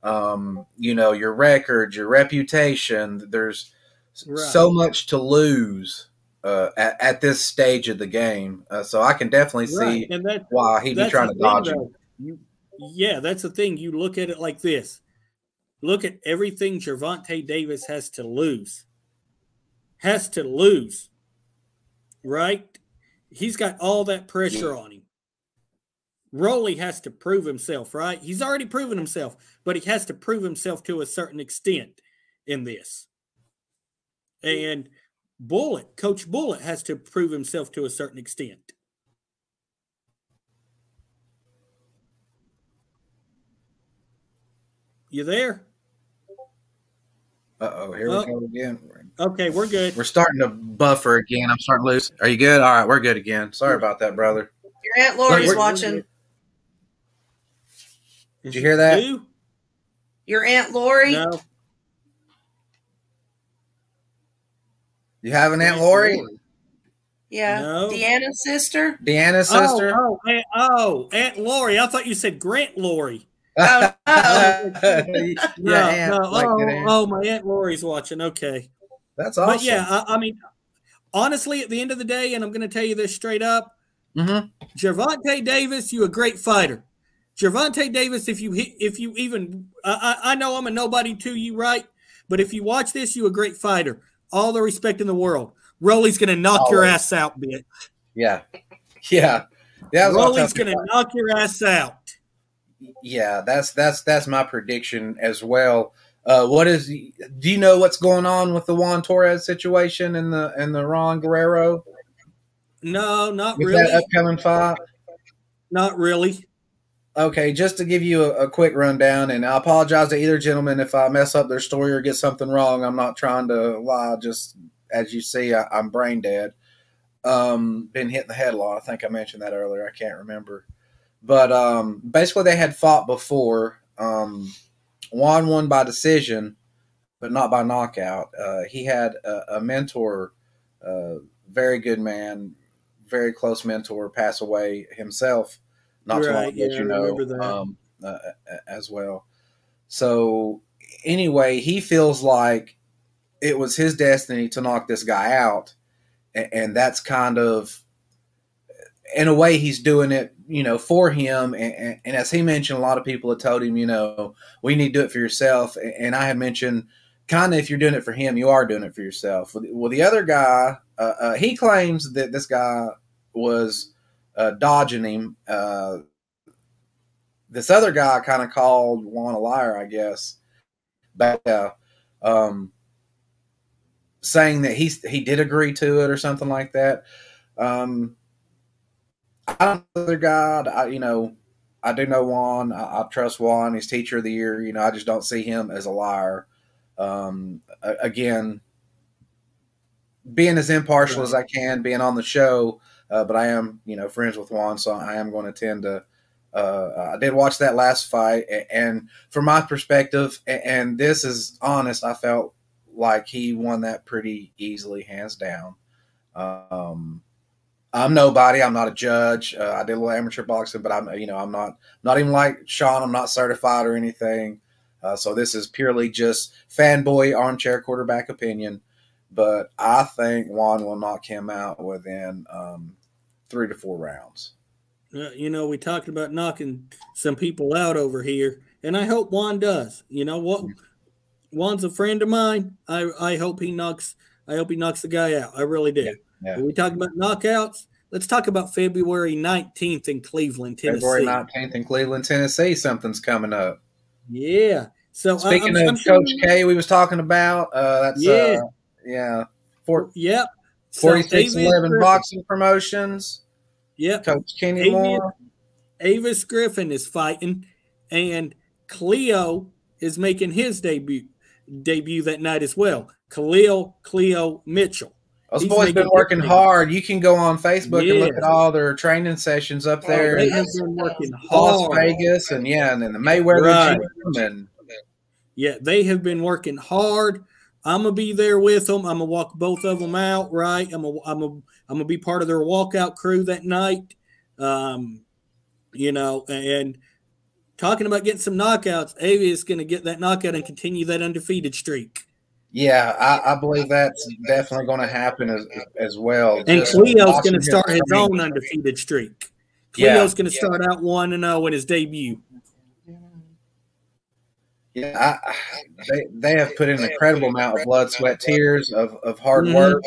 um, you know, your record, your reputation. There's Right. so much to lose uh, at, at this stage of the game. Uh, so I can definitely see Right. Why he'd be trying to dodge though. You- yeah, that's the thing. You look at it like this. Look at everything Gervonta Davis has to lose. Has to lose. Right? He's got all that pressure on him. Rolly has to prove himself, right? He's already proven himself, but he has to prove himself to a certain extent in this. And Bullet, Coach Bullet has to prove himself to a certain extent. You there? Uh oh, here Oh. we go again. Okay, we're good. We're starting to buffer again. I'm starting to lose. Are you good? All right, we're good again. Sorry about that, brother. Your Aunt Lori's we're- watching. Did you hear that? Who? Your Aunt Lori. No. You have an Aunt Lori? Yeah. No. Deanna's sister. Deanna's sister? Oh, oh, Aunt, oh, Aunt Lori. I thought you said Grant Lori. Oh, yeah, No, Aunt, no. like oh, oh, my Aunt Lori's watching. Okay. That's awesome. But yeah, I, I mean, honestly, at the end of the day, and I'm going to tell you this straight up, Mhm. Gervonta Davis, you a great fighter. Gervonta Davis, if you hit, if you even, I, I I know I'm a nobody to you, right? But if you watch this, you a great fighter. All the respect in the world. Rolly's going to knock your ass out, bitch. yeah. Yeah, yeah. that's Rolly's going to knock your ass out. Yeah, that's that's that's my prediction as well. Uh, what is? Do you know what's going on with the Juan Torres situation and the and the Ron Guerrero No, not with really. that upcoming fight? Not really. Okay, just to give you a, a quick rundown, and I apologize to either gentleman if I mess up their story or get something wrong. I'm not trying to lie. Just as you see, I, I'm brain dead. Um, been hitting the head a lot. I think I mentioned that earlier. I can't remember, but um, basically they had fought before. Um, Juan won by decision, but not by knockout. Uh, he had a, a mentor, uh, very good man, very close mentor, pass away himself not too long ago, yeah, you know, um, uh, as well. So anyway, he feels like it was his destiny to knock this guy out, and, and that's kind of, in a way, he's doing it, you know, for him. And, and, as he mentioned, a lot of people had told him, you know, we need to do it for yourself. And, I had mentioned, kind of, if you're doing it for him, you are doing it for yourself. Well, the- well, the other guy, uh, uh, he claims that this guy was uh, dodging him. Uh, this other guy kind of called Juan a liar, I guess, but uh, um, saying that he he did agree to it or something like that. Um, I don't know the other guy. I, you know, I do know Juan. I, I trust Juan. He's teacher of the year. You know, I just don't see him as a liar. Um, again, being as impartial as I can, being on the show, uh, but I am, you know, friends with Juan, so I am going to tend to. Uh, I did watch that last fight, and from my perspective, and this is honest, I felt like he won that pretty easily, hands down. Um, I'm nobody. I'm not a judge. Uh, I did a little amateur boxing, but I'm, you know, I'm not not even like Sean. I'm not certified or anything. Uh, so this is purely just fanboy armchair quarterback opinion. But I think Juan will knock him out within um, three to four rounds. Uh, you know, we talked about knocking some people out over here, and I hope Juan does. You know what? Juan's a friend of mine. I I hope he knocks. I hope he knocks the guy out. I really do. Yeah. Are we talking about knockouts? Let's talk about February nineteenth in Cleveland, Tennessee. February 19th in Cleveland, Tennessee. Something's coming up. Yeah. So Speaking I'm- of I'm Coach K, we was talking about. Uh, that's Yeah. uh, yeah. Four, Yep. So 4611 boxing promotions. Yep. Coach Kenny Avis- Moore. Avis Griffin is fighting, and Cleo is making his debut debut that night as well. Khalil Cleo Mitchell. Those He's boys been working hard. You can go on Facebook and look at all their training sessions up there they have been working Las hard. Vegas and yeah, and then the Mayweather Right. gym and Yeah, they have been working hard. I'm gonna be there with them. I'm gonna walk both of them out. Right. I'm gonna I'm gonna I'm gonna be part of their walkout crew that night. Um, you know, and talking about getting some knockouts, Avi is gonna get that knockout and continue that undefeated streak. Yeah, I, I believe that's definitely going to happen as as well. And Cleo's gonna start his own undefeated streak. Yeah, Cleo's gonna yeah. start out one and zero in his debut. Yeah, I, they they have put in an incredible amount of blood, sweat, tears of of hard Mhm. work,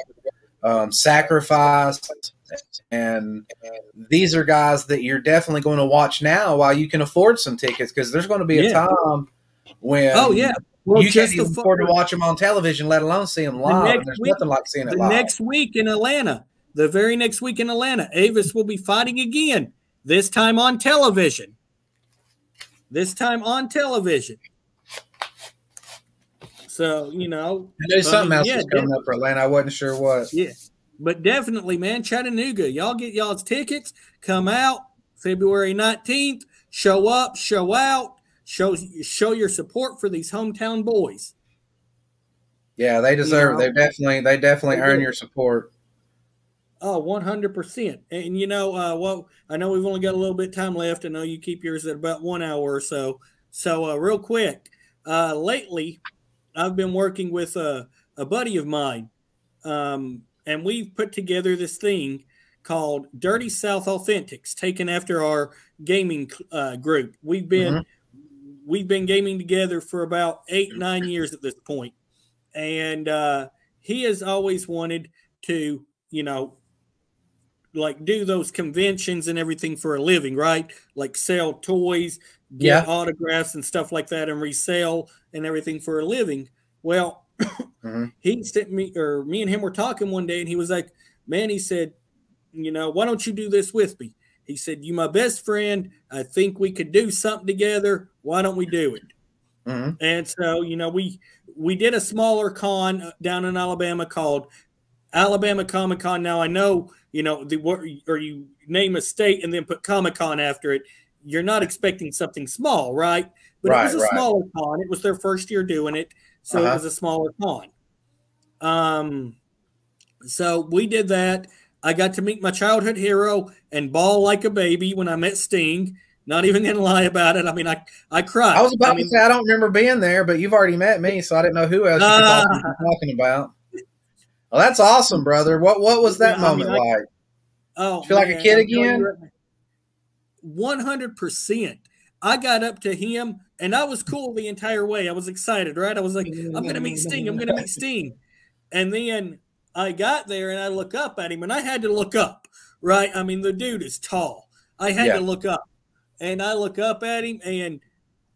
um, sacrifice, and these are guys that you're definitely going to watch now while you can afford some tickets because there's going to be a Yeah. time when Oh yeah. Well, you can't just even afford to watch them on television, let alone see them live. next there's week- nothing like seeing it the live. next week in Atlanta, the very next week in Atlanta, Avis will be fighting again. This time on television. This time on television. So you know, there's I something mean, else yeah, that's coming up for Atlanta. I wasn't sure what. yeah, but definitely, man, Chattanooga, y'all get y'all's tickets. Come out February nineteenth. Show up, show out, show show your support for these hometown boys. Yeah, they deserve. know, they definitely. They definitely they earn do. your support. Oh, 100%. And you know, uh, well, I know we've only got a little bit of time left. I know you keep yours at about one hour or so. So, uh, real quick, uh, lately, I've been working with a, a buddy of mine, um, and we've put together this thing called Dirty South Authentics, taken after our gaming uh, group. We've been we've been gaming together for about eight nine years at this point, and uh, he has always wanted to, you know, like do those conventions and everything for a living, right? Like sell toys, get Yeah. autographs and stuff like that, and resell and everything for a living. Well, Mhm. he sent me or me and him were talking one day, and he was like, "Man," he said, "You know, why don't you do this with me?" He said, "You my best friend. I think we could do something together. Why don't we do it?" Mhm. And so, you know, we we did a smaller con uh, down in Alabama called Alabama Comic Con. Now I know, you know, the what or you name a state and then put Comic Con after it. You're not expecting something small, right? But Right, it was a right. smaller con. It was their first year doing it, so it Uh-huh. was a smaller con. Um, so we did that. I got to meet my childhood hero and ball like a baby when I met Sting. Not even gonna lie about it. I mean, I I cried. I was about I mean, to say I don't remember being there, but you've already met me, so I didn't know who else you were Ah. talking, about. Well, that's awesome, brother. What what was that Yeah, I mean, moment I- like? Oh, Feel like a kid again? One hundred percent. I got up to him, and I was cool the entire way. I was excited, right? I was like, "I'm gonna meet Sting. I'm gonna meet Sting," and then I got there, and I look up at him, and I had to look up, right? I mean, the dude is tall. I had Yeah. to look up, and I look up at him, and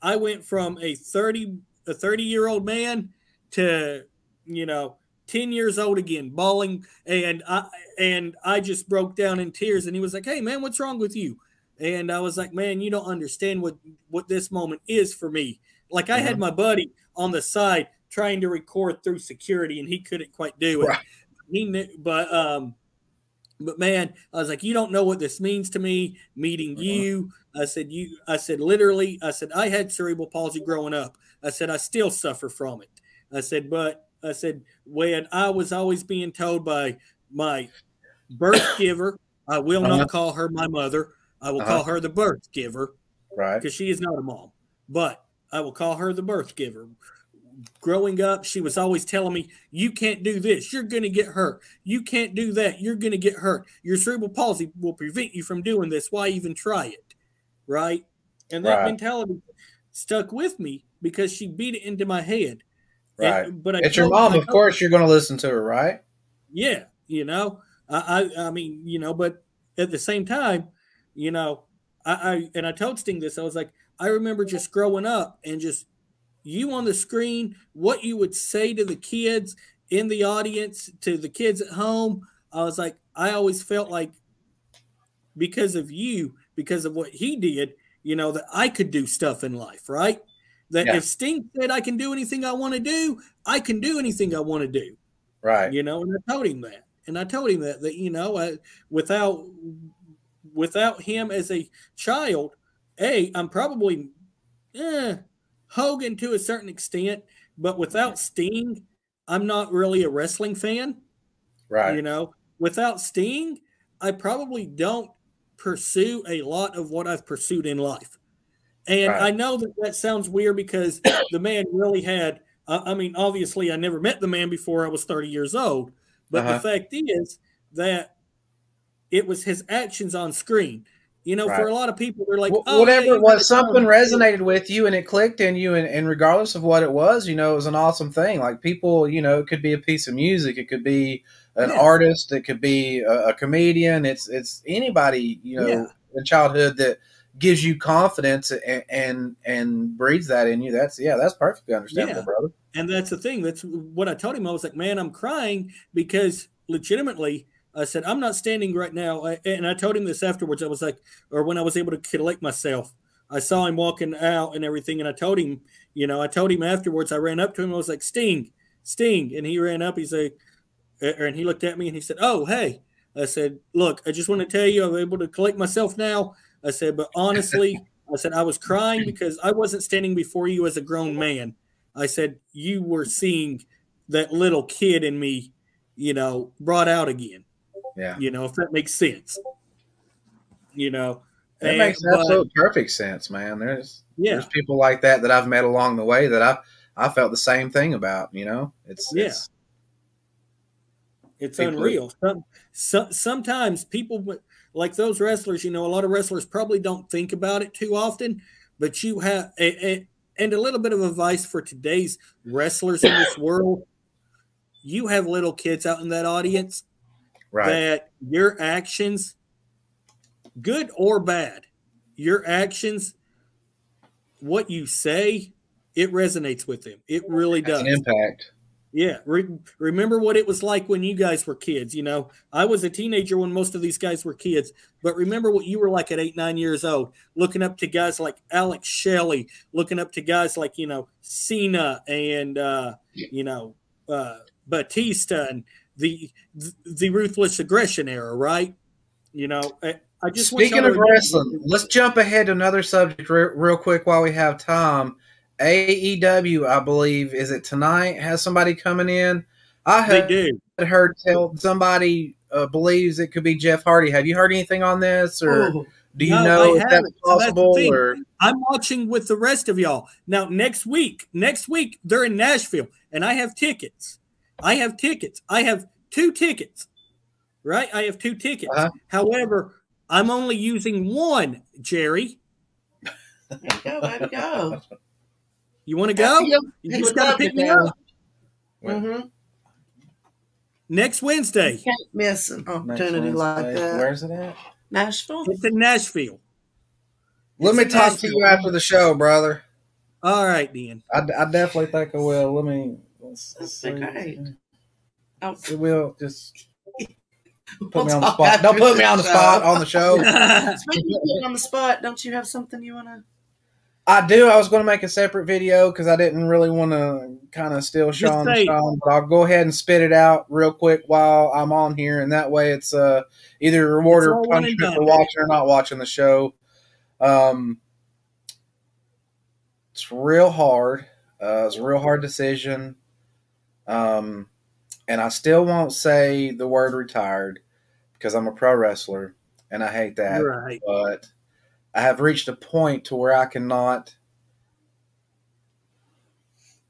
I went from a thirty a thirty year old man to you know 10 years old again bawling and i and i just broke down in tears and he was like hey man what's wrong with you and i was like man you don't understand what what this moment is for me like i had mm-hmm. my buddy on the side trying to record through security and he couldn't quite do it Right. He knew but um but man i was like you don't know what this means to me meeting Uh-huh. you i said you i said literally i said i had cerebral palsy growing up i said i still suffer from it i said but i said when i was always being told by my birth giver i will Uh-huh. not call her my mother i will call her the birth giver Right. because she is not a mom, but I will call her the birth giver. Growing up, she was always telling me, You can't do this. You're going to get hurt. You can't do that. You're going to get hurt. Your cerebral palsy will prevent you from doing this. Why even try it? Right. And that Right. mentality stuck with me because she beat it into my head. And- Right. but I It's your mom, of course. You're going to listen to her, right? yeah, you know, I, I, I mean, you know, but at the same time, you know, I, I, and I told Sting this. I was like, I remember just growing up and just you on the screen, what you would say to the kids in the audience, to the kids at home. I was like, I always felt like because of you, because of what he did, you know, that I could do stuff in life, right? That Yeah. if Sting said I can do anything I want to do, I can do anything I want to do Right. you know and i told him that and i told him that that you know I, without without him as a child a i'm probably eh, hogan to a certain extent but without sting i'm not really a wrestling fan Right. you know without sting i probably don't pursue a lot of what i've pursued in life and Right. i know that that sounds weird because the man really had I I mean, obviously, I never met the man before I was 30 years old. But Uh-huh. the fact is that it was his actions on screen. You know, for a lot of people, they're like, oh, whatever yeah, it was, something him." resonated with you and it clicked in you, and, and regardless of what it was, you know, it was an awesome thing. Like people, you know, it could be a piece of music, it could be an Yeah. artist, it could be a, a comedian. It's it's anybody, you know, Yeah. in childhood that gives you confidence and and, and breeds that in you. That's yeah, that's perfectly understandable, brother. And that's the thing. That's what I told him. I was like, man, I'm crying because legitimately, I said, I'm not standing right now. I- And I told him this afterwards. I was like, or when I was able to collect myself, I saw him walking out and everything. And I told him, you know, I told him afterwards, I ran up to him. I was like, Sting, Sting. And he ran up. He's like, and he looked at me and he said, Oh, hey. I said, Look, I just want to tell you, I'm able to collect myself now. I said, But honestly, I said, I was crying because I wasn't standing before you as a grown man. I said, you were seeing that little kid in me, you know, brought out again. Yeah. You know, if that makes sense. You know, That and- makes but- absolute perfect sense, man. There's Yeah. there's people like that that I've met along the way that I I felt the same thing about. You know, it's Yeah. it's It's unreal. Some, so, sometimes people like those wrestlers, you know, a lot of wrestlers probably don't think about it too often, but you have, and a little bit of advice for today's wrestlers in this world. You have little kids out in that audience. Right. that your actions, good or bad, your actions, what you say, it resonates with them. It really does. an impact. Yeah. Re- remember what it was like when you guys were kids. You know, I was a teenager when most of these guys were kids, but remember what you were like at eight, nine years old, looking up to guys like Alex Shelley, looking up to guys like, you know, Cena and, uh, you know, uh, Batista and the, the ruthless aggression era, right? You know, I, I just Speaking of to wrestling, let's jump ahead to another subject re- real quick while we have time. AEW, I believe, is it tonight? Has somebody coming in? I do. heard tell somebody uh, believes it could be Jeff Hardy. Have you heard anything on this, or Ooh, do you No, know if that's haven't. So that's possible? or I'm watching with the rest of y'all. Now, next week, next week, they're in Nashville, and I have tickets. I have tickets. I have two tickets, right? I have two tickets. Uh-huh. However, I'm only using one, Jerry. there you go, baby, go. You want to go? You just got to pick me up Mm-hmm. next Wednesday. You Can't miss an opportunity like that. Where's it at? Nashville. It's in Nashville. Let me It's talk to you after the show, brother. All right, then. I, I definitely think I will. Let me. Let's, let's That's see. okay. Oh, It will just put we'll me on the spot. Don't put me on the show. spot on the show. Speaking of on the spot, don't you have something you want to? I do. I was going to make a separate video because I didn't really want to kind of steal Just Sean, say. Sean, but I'll go ahead and spit it out real quick while I'm on here, and that way it's uh, either reward It's or all one and punishment for watching or not watching the show. Um, it's real hard. Uh, it's a real hard decision. Um, and I still won't say the word retired because I'm a pro wrestler and I hate that right. but I have reached a point to where I cannot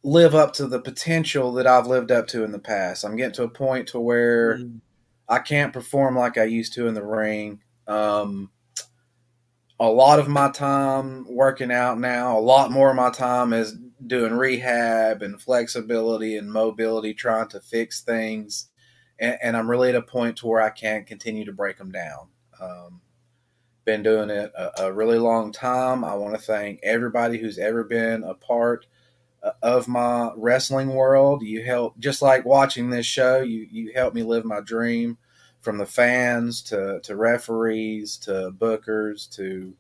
live up to the potential that I've lived up to in the past. I'm getting to a point to where Mm. I can't perform like I used to in the ring. Um, a lot of my time working out now, a lot more of my time is doing rehab and flexibility and mobility, trying to fix things. And, and I'm really at a point to where I can't continue to break them down. Um, been doing it a, a really long time. I want to thank everybody who's ever been a part uh, of my wrestling world. You help, just like watching this show, you you helped me live my dream. From the fans to to referees to bookers to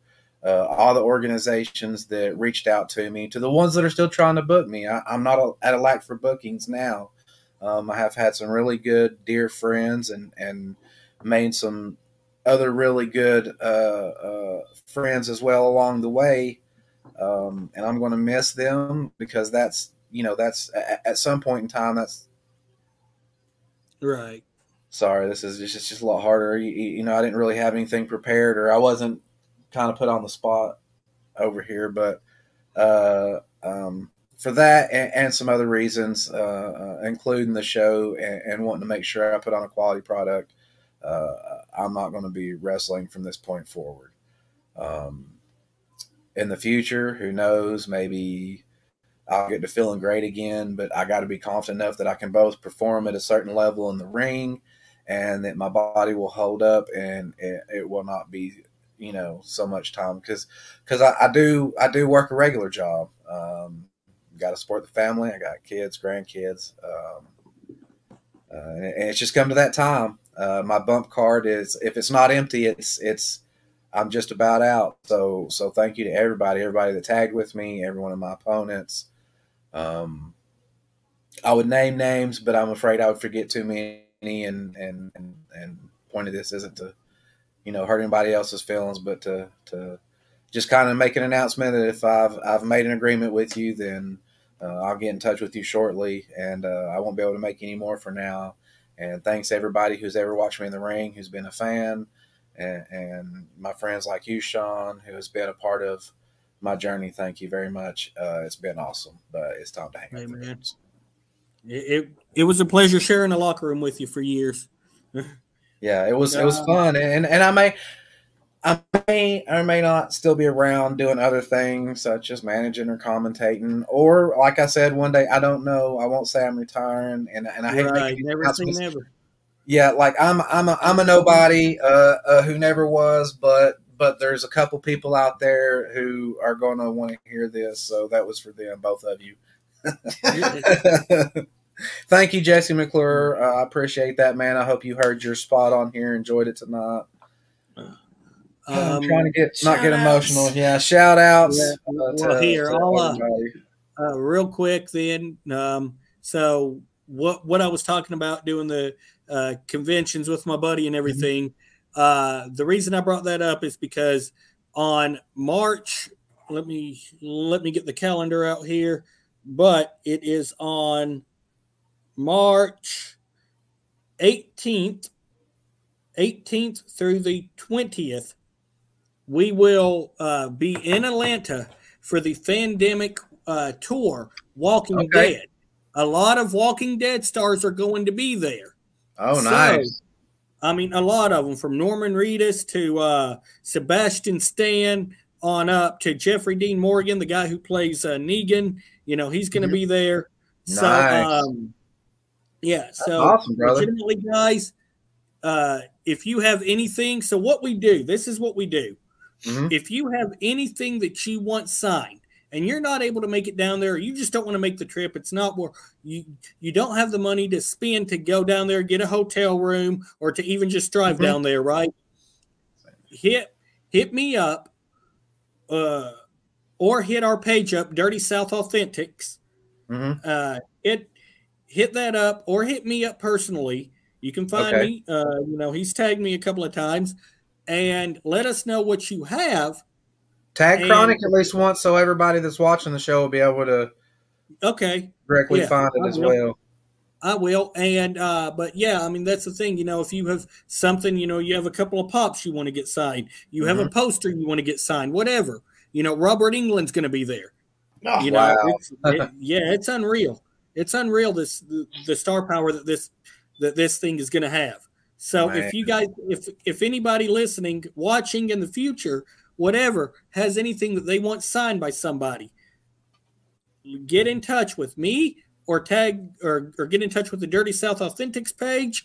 uh, all the organizations that reached out to me to the ones that are still trying to book me. I, I'm not a, at a lack for bookings now. Um, I have had some really good dear friends and and made some other really good uh, uh, friends as well along the way. Um, and I'm going to miss them because that's you know that's at, at some point in time that's Right. sorry this is just, it's just a lot harder you, you know i didn't really have anything prepared or i wasn't kind of put on the spot over here but uh, um, for that and, and some other reasons uh, uh, including the show and, and wanting to make sure i put on a quality product uh, i'm not going to be wrestling from this point forward. Um, in the future who knows? Maybe I'll get to feeling great again, but I got to be confident enough that I can both perform at a certain level in the ring and that my body will hold up and it, it will not be, you know, so much time because because I, I do I do work a regular job. Um, got to support the family. I got kids, grandkids, um, uh, and, it's just come to that time. Uh, my bump card is if it's not empty, it's it's I'm just about out. So so thank you to everybody, everybody that tagged with me, every one of my opponents. Um, I would name names, but I'm afraid I would forget too many. And and and, and point of this isn't to, you know, hurt anybody else's feelings, but to to just kind of make an announcement that if I've I've made an agreement with you, then uh, I'll get in touch with you shortly, and uh, I won't be able to make any more for now. And thanks everybody who's ever watched me in the ring, who's been a fan, and, and my friends like you, Sean, who has been a part of my journey. Thank you very much. Uh, it's been awesome, but it's time to hang Hey, up. man. It, it it was a pleasure sharing the locker room with you for years. Yeah, it was it was fun, and and I may. I may or may not still be around doing other things such as managing or commentating, or like I said one day, I don't know. I won't say I'm retiring, and and I hate right. making these Never announcements. never. yeah, like I'm I'm a I'm a nobody uh, uh, who never was, but but there's a couple people out there who are going to want to hear this, so that was for them, both of you. Thank you, Jesse McClure. Uh, I appreciate that, man. I hope you heard your spot on here, enjoyed it tonight. I'm Um, trying to get not get shout-outs. emotional. Yeah, shout outs. Yeah, well, here, I'll, uh, uh, real quick then. Um, so what what I was talking about doing the uh, conventions with my buddy and everything. Uh, the reason I brought that up is because on March, let me let me get the calendar out here, but it is on March 18th, 18th through the 20th. We will uh, be in Atlanta for the Fandemic uh, tour, Walking Okay. Dead. A lot of Walking Dead stars are going to be there. oh, So, nice. I mean, a lot of them from Norman Reedus to uh, Sebastian Stan on up to Jeffrey Dean Morgan, the guy who plays uh, Negan. You know, he's going to Mhm. be there. So, Nice. um, yeah. So, awesome, legitimately, guys, uh, if you have anything, so what we do, this is what we do. Mhm. If you have anything that you want signed and you're not able to make it down there, or you just don't want to make the trip, it's not where you you don't have the money to spend to go down there, get a hotel room, or to even just drive Mhm. down there, right? Hit hit me up, uh, or hit our page up, Dirty South Authentics Mhm. uh, hit hit that up or hit me up personally. You can find Okay. me. Uh, you know, he's tagged me a couple of times, and let us know what you have. Tag and- Chronic at least once, so everybody that's watching the show will be able to Okay, directly Yeah, find I it as will. well. I will. And uh, but yeah, I mean that's the thing. You know, if you have something, you know, you have a couple of pops you want to get signed, you have Mm-hmm. a poster you want to get signed, whatever. You know, Robert Englund's going to be there. Oh, you know, wow. it's, it- yeah, it's unreal. It's unreal. This the, the star power that this that this thing is going to have. So Man. if you guys, if if anybody listening, watching in the future, whatever, has anything that they want signed by somebody, get in touch with me or tag or or get in touch with the Dirty South Authentics page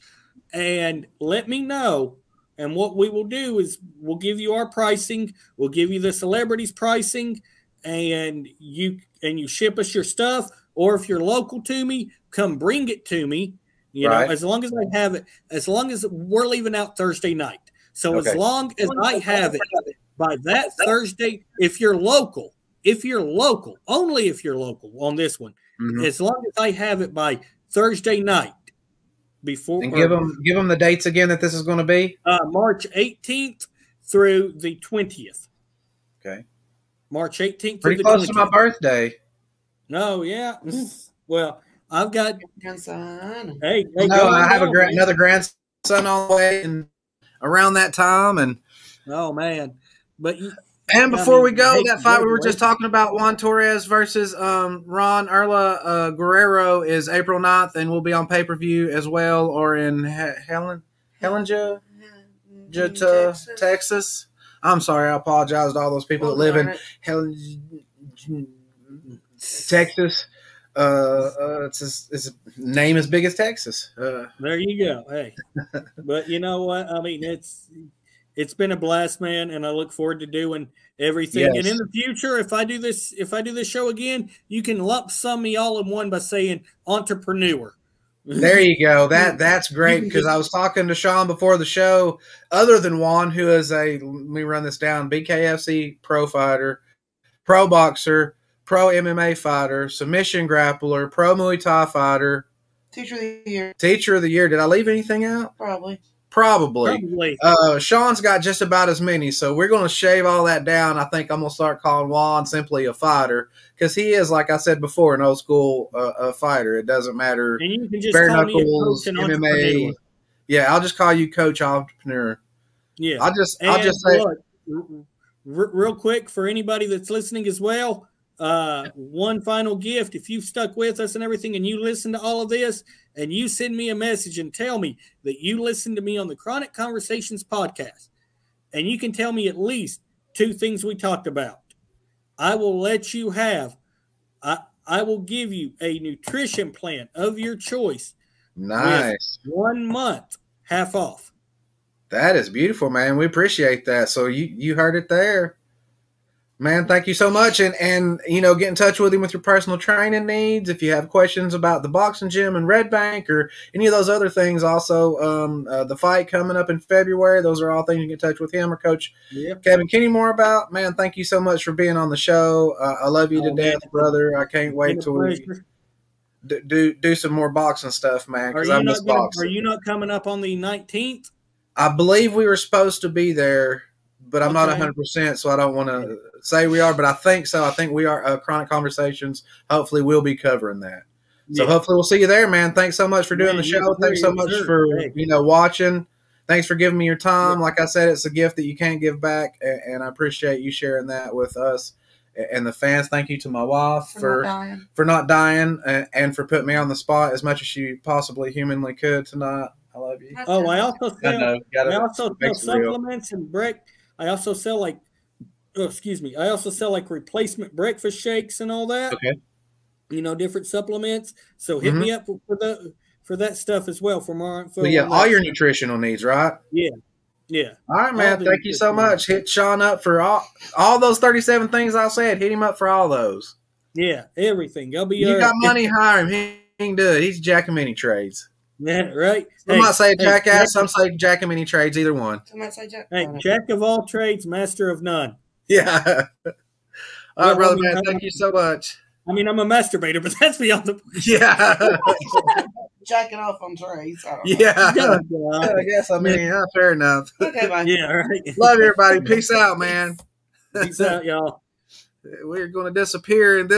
and let me know. And what we will do is we'll give you our pricing. We'll give you the celebrities pricing, and you and you ship us your stuff. Or if you're local to me, come bring it to me. You Right. know, as long as I have it, as long as we're leaving out Thursday night. So Okay. as long as I have it by that Thursday, if you're local, if you're local, only if you're local on this one, Mhm. as long as I have it by Thursday night before And give them give them the dates again that this is going to be. uh, March 18th through the 20th. Okay. March 18th Pretty through the close 20th. to my birthday. No, yeah. Well, I've got. Grandson. Hey, hey no, I have a down, gra- another grandson on the way, and around that time, and Oh man, but you, and I before mean, we go, that fight we were just talking about, Juan Torres versus um, Ron Erla uh, Guerrero is April 9th, and will be on pay per view as well, or in he- Helen Helena, Jutta, Texas. Texas. I'm sorry, I apologize to all those people that live in Helen, Texas. Uh, uh, it's his, it's name as big as Texas. Uh, there you go. Hey, but you know what? I mean, it's it's been a blast, man, and I look forward to doing everything. And in the future, if I do this, if I do this show again, you can lump sum me all in one by saying entrepreneur. There you go. That that's great because I was talking to Sean before the show. Other than Juan, who is a let me run this down: BKFC pro fighter, pro boxer, pro MMA fighter, submission grappler, pro Muay Thai fighter, Teacher of the year, teacher of the year. Did I leave anything out? probably. Probably. Probably. Uh, Sean's got just about as many, so we're going to shave all that down. I think I'm going to start calling Juan simply a fighter because he is, like I said before, an old school uh, a fighter. It doesn't matter. And you can just Bare call me a knuckles, coach MMA. Yeah, I'll just call you Coach Entrepreneur. Yeah. I'll just, And I'll just say, look, r- r- real quick for anybody that's listening as well, uh, one final gift. If you've stuck with us and everything, and you listen to all of this, and you send me a message and tell me that you listen to me on the Chronic Conversations podcast, and you can tell me at least two things we talked about, I will let you have. I I will give you a nutrition plan of your choice nice. one month half off. That is beautiful, man. We appreciate that. So you you heard it there. Man, thank you so much. And and you know, get in touch with him with your personal training needs. If you have questions about the boxing gym in Red Bank or any of those other things, also um, uh, the fight coming up in February, those are all things you can get in touch with him or Coach Yep. Kevin Kenny more about. Man, thank you so much for being on the show. Uh, I love you to Oh, death, man. brother. I can't wait Been a till we pleasure. do do some more boxing stuff, man. Are Because you I miss not gonna, boxing. are you not coming up on the nineteenth? I believe we were supposed to be there, but I'm not 100%, so I don't want to say we are, but I think so. I think we are. Uh, Chronic Conversations, hopefully, we'll be covering that. So hopefully, we'll see you there, man. Thanks so much for doing Man, the show. Thanks so much sir. for, Hey. you know, watching. Thanks for giving me your time. Yeah. Like I said, it's a gift that you can't give back, and I appreciate you sharing that with us and the fans. Thank you to my wife For for not dying. for not dying and for putting me on the spot as much as she possibly humanly could tonight. I love you. Oh, I also I sell. know. I Gotta, also sell makes it real. supplements and brick. I also sell like, oh, excuse me. I also sell like replacement breakfast shakes and all that. Okay. You know, different supplements. So hit Mhm. me up for, for the for that stuff as well. For more info. So yeah, all that. your nutritional needs, right? yeah. Yeah. All right, man. All Thank you so much. Hit Sean up for all all those thirty-seven things I said. Hit him up for all those. Yeah, everything. I'll be. You uh, got money, hire him. He, he can do it. He's Jack of Mini trades. Yeah, right. Some Hey, might say hey, jackass. Jack, Some say Jack of Mini trades. Either one. Somebody say Jack. hey, jack of all trades, master of none. Yeah. all right, brother I mean, man. Thank you so much. I mean, I'm a masturbator, but that's beyond the. Yeah. Jacking off on trays. I don't know. yeah. Yeah, I guess. I mean, yeah, fair enough. Okay, bye. yeah, right. Love everybody. Peace out, man. Peace out, y'all. We're going to disappear in this.